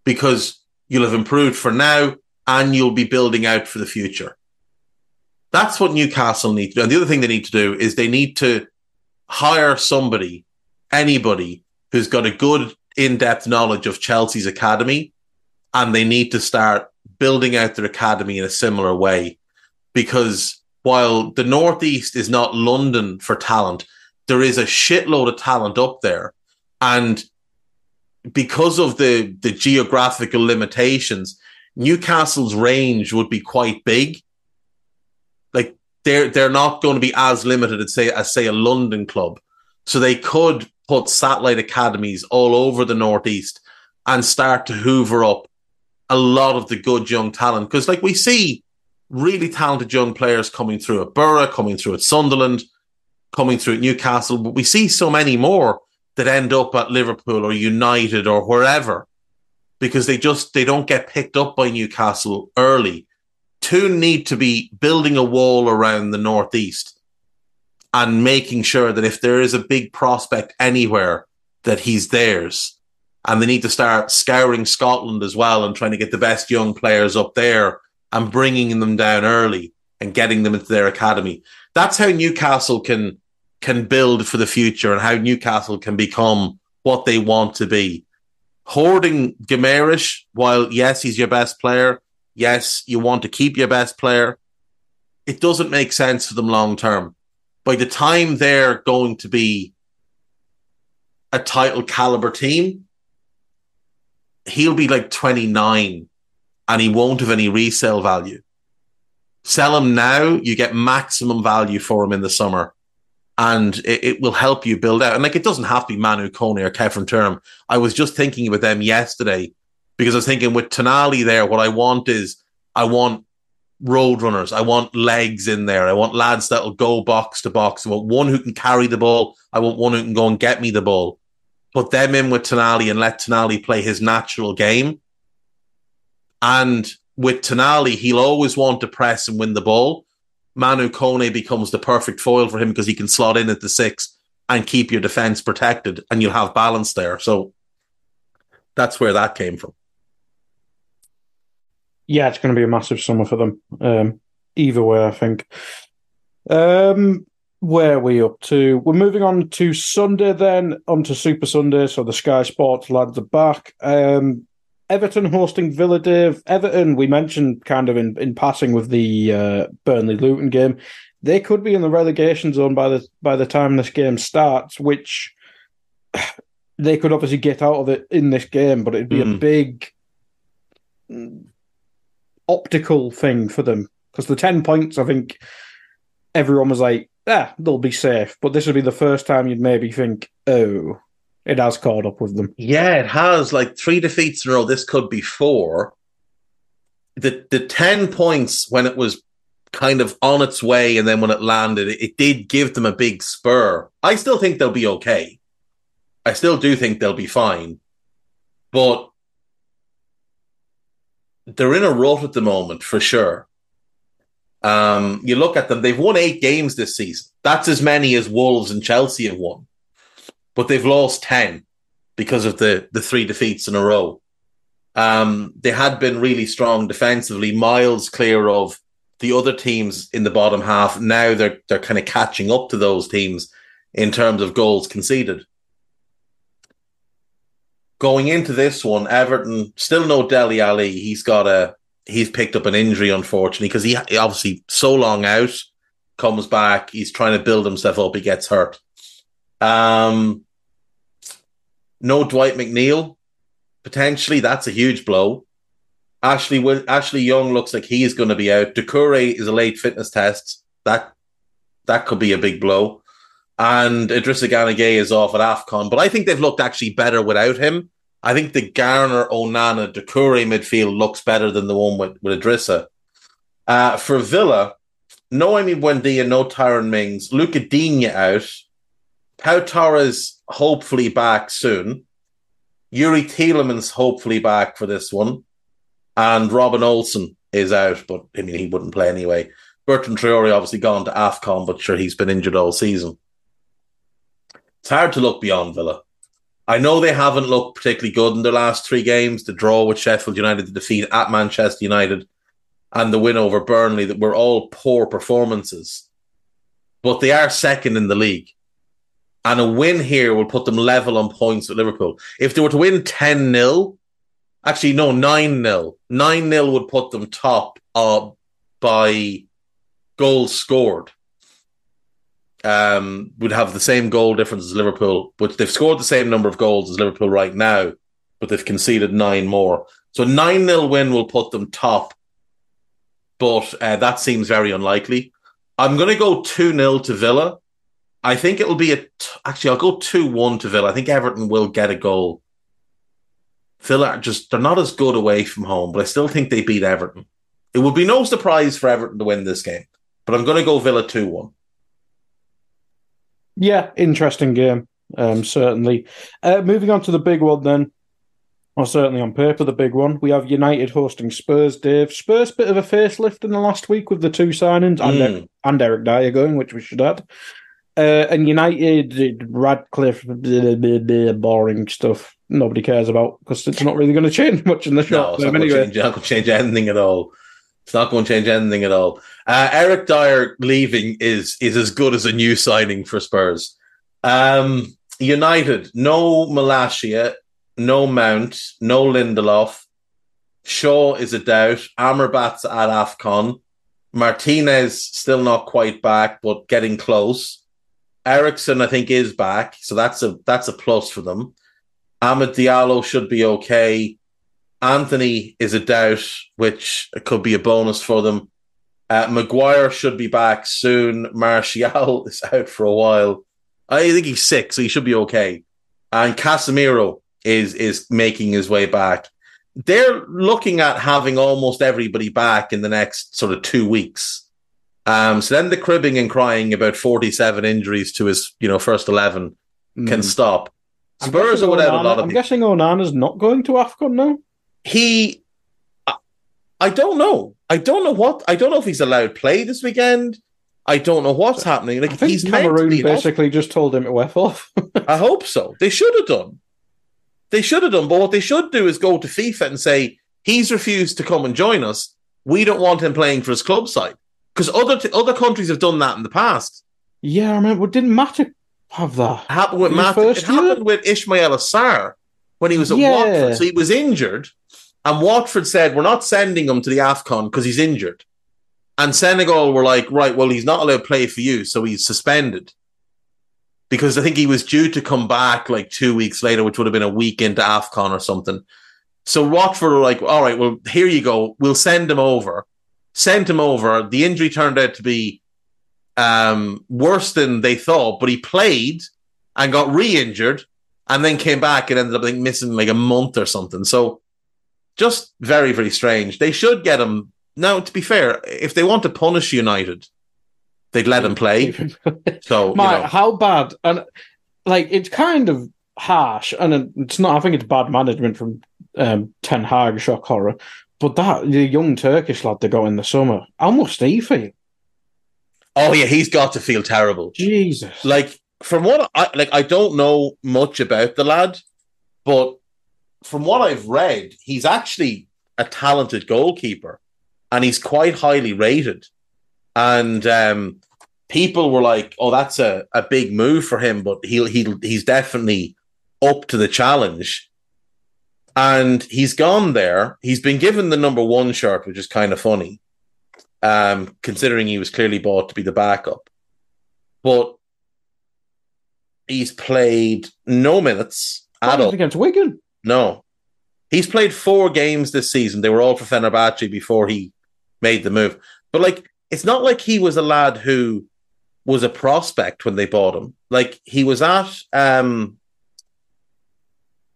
Speaker 2: because you'll have improved for now and you'll be building out for the future. That's what Newcastle need to do. And the other thing they need to do is they need to hire somebody anybody who's got a good in-depth knowledge of Chelsea's academy and they need to start building out their academy in a similar way. Because while the northeast is not london for talent there is a shitload of talent up there. And because of the the geographical limitations newcastle's range would be quite big they're they're not going to be as limited as say as say a london club so they could put satellite academies all over the Northeast and start to hoover up a lot of the good young talent. Because, like, we see really talented young players coming through at Boro, coming through at Sunderland, coming through at Newcastle, but we see so many more that end up at Liverpool or United or wherever because they just they don't get picked up by Newcastle early. Two need to be building a wall around the northeast and making sure that if there is a big prospect anywhere, that he's theirs. And they need to start scouring Scotland as well and trying to get the best young players up there and bringing them down early and getting them into their academy. That's how Newcastle can can build for the future and how Newcastle can become what they want to be. Hoarding Guimaraes, while yes, he's your best player, yes, you want to keep your best player, it doesn't make sense for them long term by the time they're going to be a title caliber team, he'll be like 29 and he won't have any resale value. Sell him now, you get maximum value for him in the summer. And it, it will help you build out. And like it doesn't have to be Manu Kone or Kevin Thuram. I was just thinking about them yesterday because I was thinking with Tonali there, what I want is I want road runners. I want legs in there. I want lads that'll go box to box. I want one who can carry the ball. I want one who can go and get me the ball. Put them in with Tonali and let Tonali play his natural game. And with Tonali, he'll always want to press and win the ball. Manu Kone becomes the perfect foil for him because he can slot in at the six and keep your defense protected, and you'll have balance there. So that's where that came from.
Speaker 3: Yeah, it's going to be a massive summer for them. Um, either way, I think. Um, where are we up to? We're moving on to Sunday then, on to Super Sunday. So the Sky Sports lads are back. Um, Everton hosting Villa Dave. Everton, we mentioned kind of in, in passing with the uh, Burnley Luton game. They could be in the relegation zone by the by the time this game starts, which *sighs* they could obviously get out of it in this game, but it'd be mm. a big optical thing for them because the 10 points, I think everyone was like, ah, they'll be safe. But this would be the first time you'd maybe think, oh, it has caught up with them.
Speaker 2: Yeah, it has. Like three defeats in a row. This could be four. The the ten points when it was kind of on its way, and then when it landed, it, it did give them a big spur. I still think they'll be okay. I still do think they'll be fine, but they're in a rut at the moment for sure. Um, you look at them; they've won eight games this season. That's as many as Wolves and Chelsea have won, but they've lost ten because of the the three defeats in a row. Um, they had been really strong defensively, miles clear of the other teams in the bottom half. Now they're they're kind of catching up to those teams in terms of goals conceded. Going into this one, Everton still no Dele Alli. He's got a he's picked up an injury, unfortunately, because he obviously so long out, comes back, he's trying to build himself up, he gets hurt. Um, no Dwight McNeil, potentially that's a huge blow. Ashley Ashley Young looks like he's going to be out. Doucouré is a late fitness test. That that could be a big blow. And Idrissa Gana Gueye is off at AFCON, but I think they've looked actually better without him. I think the Garner, Onana, Doucouré midfield looks better than the one with, with Idrissa. Uh, for Villa, no Emi Buendia, no Tyrone Mings, Luca Digne out, Pau Torres hopefully back soon, Youri Tielemans hopefully back for this one, and Robin Olsen is out, but I mean, he wouldn't play anyway. Bertrand Traore obviously gone to AFCON, but sure, he's been injured all season. It's hard to look beyond Villa. I know they haven't looked particularly good in their last three games. The draw with Sheffield United, the defeat at Manchester United, and the win over Burnley that were all poor performances. But they are second in the league. And a win here will put them level on points with Liverpool. If they were to win 10 0, actually, no, 9 0, 9 0 would put them top uh, by goals scored um, would have the same goal difference as Liverpool, but they've scored the same number of goals as Liverpool right now, but they've conceded nine more. So a 9 0 win will put them top, but uh, that seems very unlikely. I'm going to go 2 0 to Villa. I think it'll be a. T- actually, I'll go 2 1 to Villa. I think Everton will get a goal. Villa just, they're not as good away from home, but I still think they beat Everton. It would be no surprise for Everton to win this game, but I'm going to go Villa 2 1.
Speaker 3: Yeah, interesting game. Um, certainly. Uh, moving on to the big one then, or certainly on paper, the big one. We have United hosting Spurs. Dave Spurs bit of a facelift in the last week with the two signings mm. and, Eric, and Eric Dier going, which we should add. Uh, and United, Ratcliffe, blah, *laughs* blah, blah, boring stuff nobody cares about because it's not really going *laughs* to change much in the short
Speaker 2: no, term. Anyway, change, not going to change anything at all. It's not going to change anything at all. Uh, Eric Dier leaving is is as good as a new signing for Spurs. Um, United, no Malacia, no Mount, no Lindelof. Shaw is a doubt. Amrabat's at AFCON. Martinez still not quite back, but getting close. Eriksen, I think, is back, so that's a that's a plus for them. Amad Diallo should be okay. Antony is a doubt, which could be a bonus for them. Uh, Maguire should be back soon. Martial *laughs* is out for a while. I think he's sick, so he should be okay. And Casemiro is is making his way back. They're looking at having almost everybody back in the next sort of two weeks. Um, so then the cribbing and crying about 47 injuries to his, you know, first 11 mm. can stop. Spurs are without
Speaker 3: Onana,
Speaker 2: a lot of.
Speaker 3: I'm people. guessing Onana's not going to AFCON now
Speaker 2: he I don't know. I don't know what. I don't know if he's allowed play this weekend. I don't know what's happening. Like
Speaker 3: I
Speaker 2: he's
Speaker 3: Cameroon
Speaker 2: mentally off.
Speaker 3: basically just told him to F off.
Speaker 2: I hope so. They should have done. They should have done. But what they should do is go to FIFA and say he's refused to come and join us. We don't want him playing for his club side because other t- other countries have done that in the past.
Speaker 3: yeah, I remember. Didn't Matip have that?
Speaker 2: It happened with
Speaker 3: first
Speaker 2: It happened with Ismaïla Sarr when he was at
Speaker 3: Yeah.
Speaker 2: Watford. So he was injured, and Watford said, "We're not sending him to the Afcon because he's injured." And Senegal were like, "Right, well, he's not allowed to play for you, so he's suspended." Because I think he was due to come back like two weeks later, which would have been a week into Afcon or something. So Watford were like, "All right, well, here you go. We'll send him over." Sent him over. The injury turned out to be um, worse than they thought, but he played and got re-injured and then came back and ended up like missing like a month or something. So just very, very strange. They should get him. Now, to be fair, if they want to punish United, they'd let him play. *laughs* So you know,
Speaker 3: how bad? And like, it's kind of harsh, and it's not. I think it's bad management from um, Ten Hag, shock horror. But that the young Turkish lad they got in the summer, how must he feel?
Speaker 2: oh yeah, he's got to feel terrible.
Speaker 3: Jesus,
Speaker 2: Like from what I like, I don't know much about the lad, but from what I've read, he's actually a talented goalkeeper, and he's quite highly rated. And um, people were like, "Oh, that's a, a big move for him," but he'll he'll he's definitely up to the challenge. And he's gone there. He's been given the number one shirt, which is kind of funny, um, considering he was clearly bought to be the backup. But he's played no minutes at all.
Speaker 3: against Wigan.
Speaker 2: No. He's played four games this season. They were all for Fenerbahce before he made the move. But like, it's not like he was a lad who was a prospect when they bought him. Like he was at um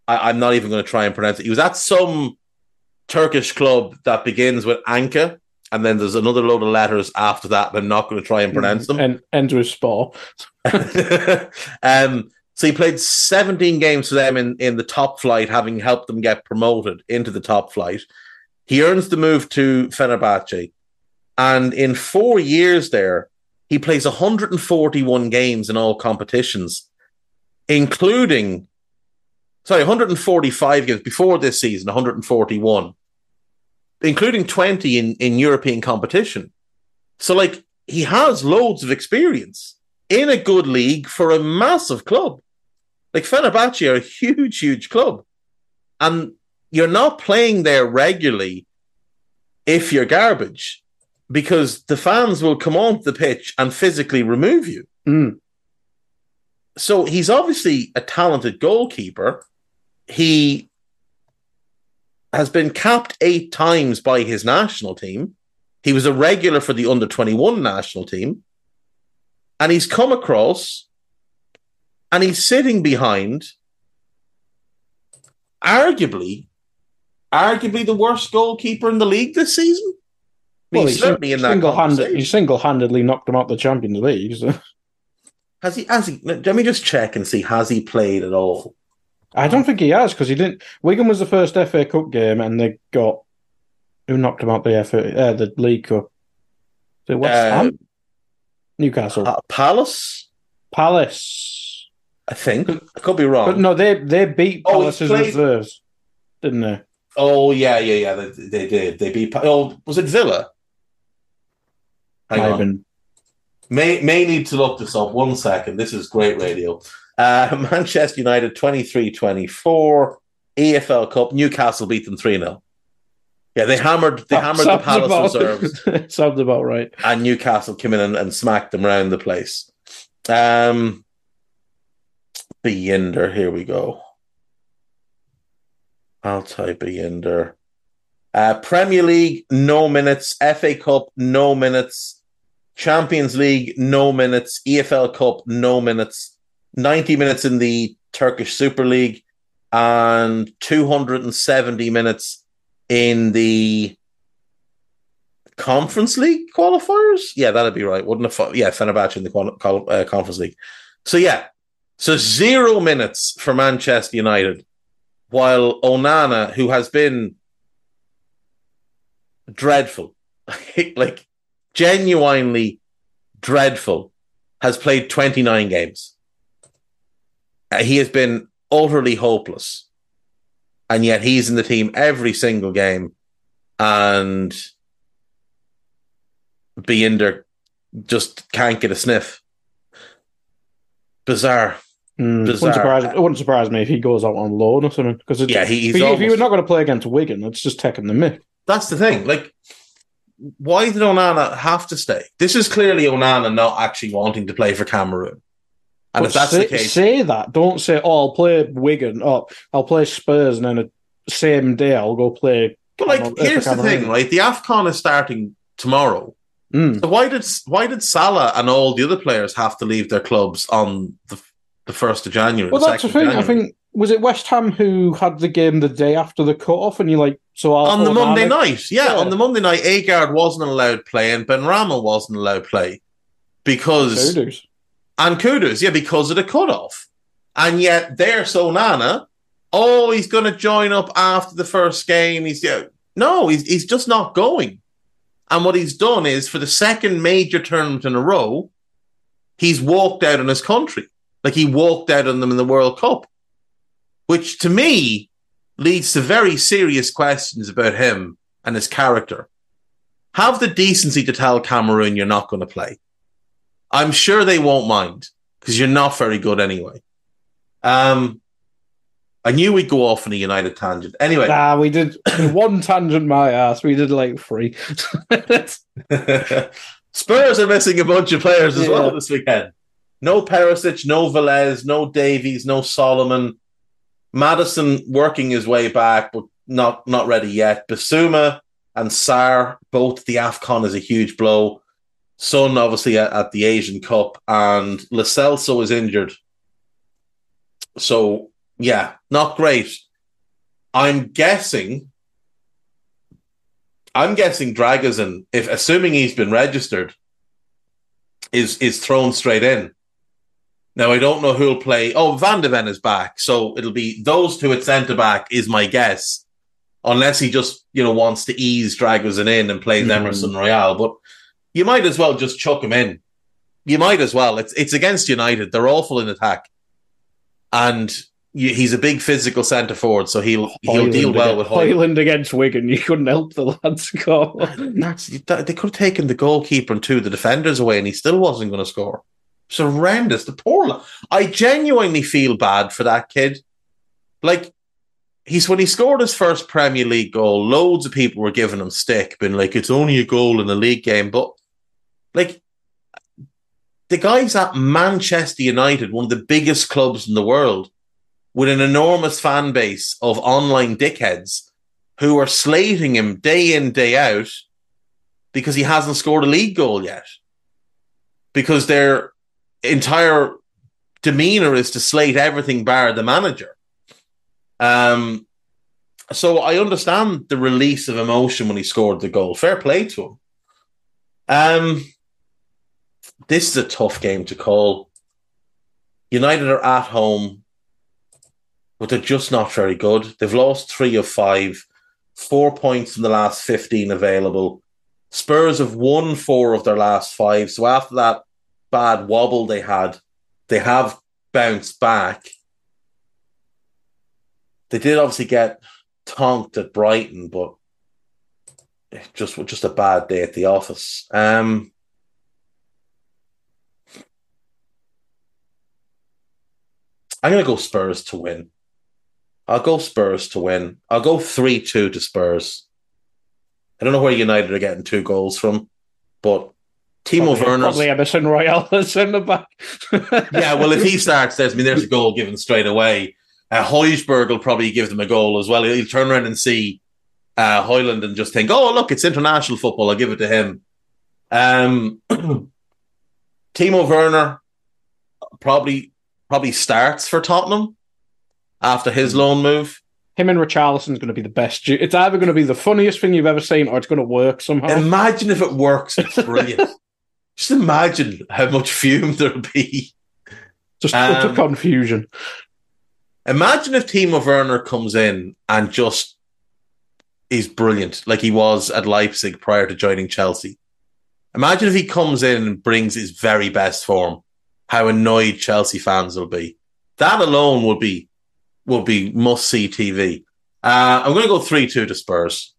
Speaker 2: I, I'm not even going to try and pronounce it. He was at some Turkish club that begins with Anka, and then there's another load of letters after that. But I'm not going to try and pronounce them.
Speaker 3: and with sport. *laughs*
Speaker 2: um, so he played 17 games for them in, in the top flight, having helped them get promoted into the top flight. He earns the move to Fenerbahce. And in four years there, he plays 141 games in all competitions, including, sorry, 145 games before this season, 141, including 20 in, in European competition. So, like, he has loads of experience in a good league for a massive club. Like Fenerbahce are a huge, huge club. And you're not playing there regularly if you're garbage because the fans will come onto the pitch and physically remove you.
Speaker 3: Mm.
Speaker 2: So he's obviously a talented goalkeeper. He has been capped eight times by his national team. He was a regular for the under 21 national team. And he's come across and he's sitting behind arguably arguably the worst goalkeeper in the league this season. I mean,
Speaker 3: Well,
Speaker 2: he's
Speaker 3: he
Speaker 2: certainly in that
Speaker 3: single-handed, he single-handedly knocked them out the Champions League. So.
Speaker 2: Has he? Has he? Let me just check and see. Has he played at all?
Speaker 3: I don't think he has because he didn't. Wigan was the first FA Cup game, and they got who knocked them out the FA, uh, the League Cup. So West
Speaker 2: Uh,
Speaker 3: Ham, Newcastle,
Speaker 2: Pa- Palace,
Speaker 3: Palace.
Speaker 2: I think. I could be wrong.
Speaker 3: But no, they they beat
Speaker 2: Oh,
Speaker 3: Palace's
Speaker 2: played-
Speaker 3: reserves, didn't they?
Speaker 2: Oh yeah, yeah, yeah. They, they did. They beat. Oh, was it Villa? Hang
Speaker 3: have
Speaker 2: on. May may need to look this up. One second. This is great radio. Uh, *laughs* Manchester United 23-24 EFL Cup. Newcastle beat them three 0 Yeah, they hammered. They hammered the Palace
Speaker 3: about-
Speaker 2: reserves. *laughs*
Speaker 3: Sounds about right.
Speaker 2: and Newcastle came in and, and smacked them around the place. Um, Bayindir, here we go. I'll type Bayindir. Uh, Premier League, no minutes. FA Cup, no minutes. Champions League, no minutes. EFL Cup, no minutes. 90 minutes in the Turkish Super League and 270 minutes in the Conference League qualifiers. Yeah, that'd be right, wouldn't it? Yeah, Fenerbahce in the qual- qual- uh, Conference League. So yeah, so zero minutes for Manchester United, while Onana, who has been dreadful, *laughs* like genuinely dreadful, has played 29 games. Uh, he has been utterly hopeless. And yet he's in the team every single game. And Bayindir just can't get a sniff. Bizarre.
Speaker 3: Mm, wouldn't surprise, it wouldn't surprise me if he goes out on loan or something. Because
Speaker 2: Yeah, he- he's
Speaker 3: if, you- if
Speaker 2: almost-
Speaker 3: you're not going to play against Wigan, it's just taking the mick.
Speaker 2: That's the thing. Like, why did Onana have to stay? This is clearly Onana not actually wanting to play for Cameroon. And
Speaker 3: But
Speaker 2: if that's
Speaker 3: say,
Speaker 2: the case,
Speaker 3: say that. Don't say, "Oh, I'll play Wigan." Oh, I'll play Spurs, and then the same day I'll go play.
Speaker 2: but like,
Speaker 3: Cameroon-
Speaker 2: here's the thing, right? The Afcon is starting tomorrow.
Speaker 3: Mm.
Speaker 2: So why did why did Salah and all the other players have to leave their clubs on the the first of January?
Speaker 3: Well, that's the
Speaker 2: 2nd of
Speaker 3: thing. I think was it West Ham who had the game the day after the cut off, and you like so I'll,
Speaker 2: on the Monday night, yeah,
Speaker 3: Yeah.
Speaker 2: on the Monday night, Aguerd wasn't allowed play and Benrahma wasn't allowed play because
Speaker 3: Kudus.
Speaker 2: and Kudus, yeah, because of the cut off, And yet there's Onana. Oh, he's going to join up after the first game. He's yeah, no, he's he's just not going. And what he's done is for the second major tournament in a row, he's walked out on his country. Like he walked out on them in the World Cup, which to me leads to very serious questions about him and his character. Have the decency to tell Cameroon you're not going to play. I'm sure they won't mind because you're not very good anyway. Um, I knew we'd go off on a United tangent. Anyway,
Speaker 3: Nah, we did *coughs* one tangent. My ass. We did like three. *laughs* *laughs*
Speaker 2: Spurs are missing a bunch of players as well this weekend. No Perisic, no Veliz, no Davies, no Solomon. Maddison working his way back, but not not ready yet. Bissouma and Sarr, both the AFCON is a huge blow. Son, obviously, at, at the Asian Cup, and Lo Celso is injured. So, yeah, not great. I'm guessing I'm guessing Dragusin, if assuming he's been registered, is is thrown straight in. Now I don't know who'll play. Oh, Van de Ven is back, so it'll be those two at centre back is my guess, unless he just you know wants to ease Dragusin in and plays
Speaker 3: Mhm.
Speaker 2: Emerson Royal. But you might as well just chuck him in. You might as well. It's it's against United. They're awful in attack, and you, he's a big physical centre forward, so he'll he'll deal well
Speaker 3: against-
Speaker 2: with Hojlund.
Speaker 3: Hojlund against Wigan. You couldn't help the lad score.
Speaker 2: That's, they could have taken the goalkeeper and two of the defenders away, and he still wasn't going to score. It's horrendous. The poor. I genuinely feel bad for that kid. Like he's when he scored his first Premier League goal, loads of people were giving him stick, being like, "It's only a goal in a league game," but like the guy's at Manchester United, one of the biggest clubs in the world, with an enormous fan base of online dickheads who are slating him day in, day out because he hasn't scored a league goal yet. Because their entire demeanor is to slate everything bar the manager. Um, so I understand the release of emotion when he scored the goal. Fair play to him. Um, this is a tough game to call. United are at home, but they're just not very good. They've lost three of five, four points in the last 15 available. Spurs have won four of their last five. So after that bad wobble they had, they have bounced back. They did obviously get tonked at Brighton, but just just a bad day at the office. Um, I'm going to go Spurs to win. I'll go Spurs to win. I'll go 3 2 to Spurs. I don't know where United are getting two goals from, but Timo
Speaker 3: probably,
Speaker 2: Werner's.
Speaker 3: probably Emerson Royal *laughs* at centre back.
Speaker 2: Yeah, well, if he *laughs* starts, there's, I mean, there's a goal given straight away. Uh, Hojbjerg will probably give them a goal as well. He'll, turn around and see uh, Hojlund and just think, oh, look, it's international football. I'll give it to him. Um, *clears throat* Timo Werner probably probably starts for Tottenham after his loan move.
Speaker 3: him and Richarlison's going to be the best. It's either going to be the funniest thing you've ever seen, or it's going to work somehow.
Speaker 2: Imagine if it works. It's *laughs* brilliant. Just imagine how much fume *laughs* there'll be.
Speaker 3: Just utter
Speaker 2: um,
Speaker 3: confusion.
Speaker 2: Imagine if Timo Werner comes in and just is brilliant, like he was at Leipzig prior to joining Chelsea. Imagine if he comes in and brings his very best form, how annoyed Chelsea fans will be. That alone would be will be must see TV. Uh, I'm going to go three two to Spurs,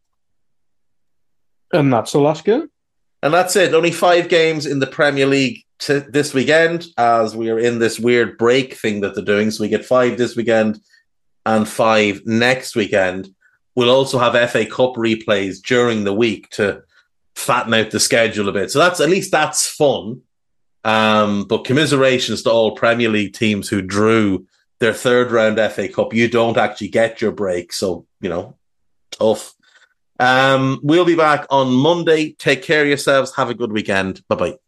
Speaker 3: And that's the last game.
Speaker 2: And that's it. Only five games in the Premier League t- this weekend, as we are in this weird break thing that they're doing. So we get five this weekend and five next weekend. We'll also have FA Cup replays during the week to fatten out the schedule a bit. So that's at least that's fun. Um, but commiserations to all Premier League teams who drew their third round FA Cup. You don't actually get your break, so you know, tough. Um, we'll be back on Monday. Take care of yourselves. Have a good weekend. Bye bye.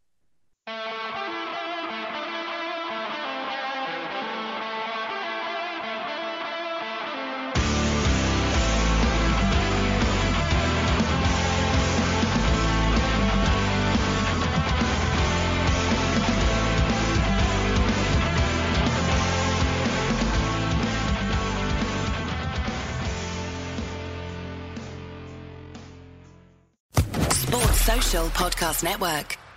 Speaker 1: Podcast Network.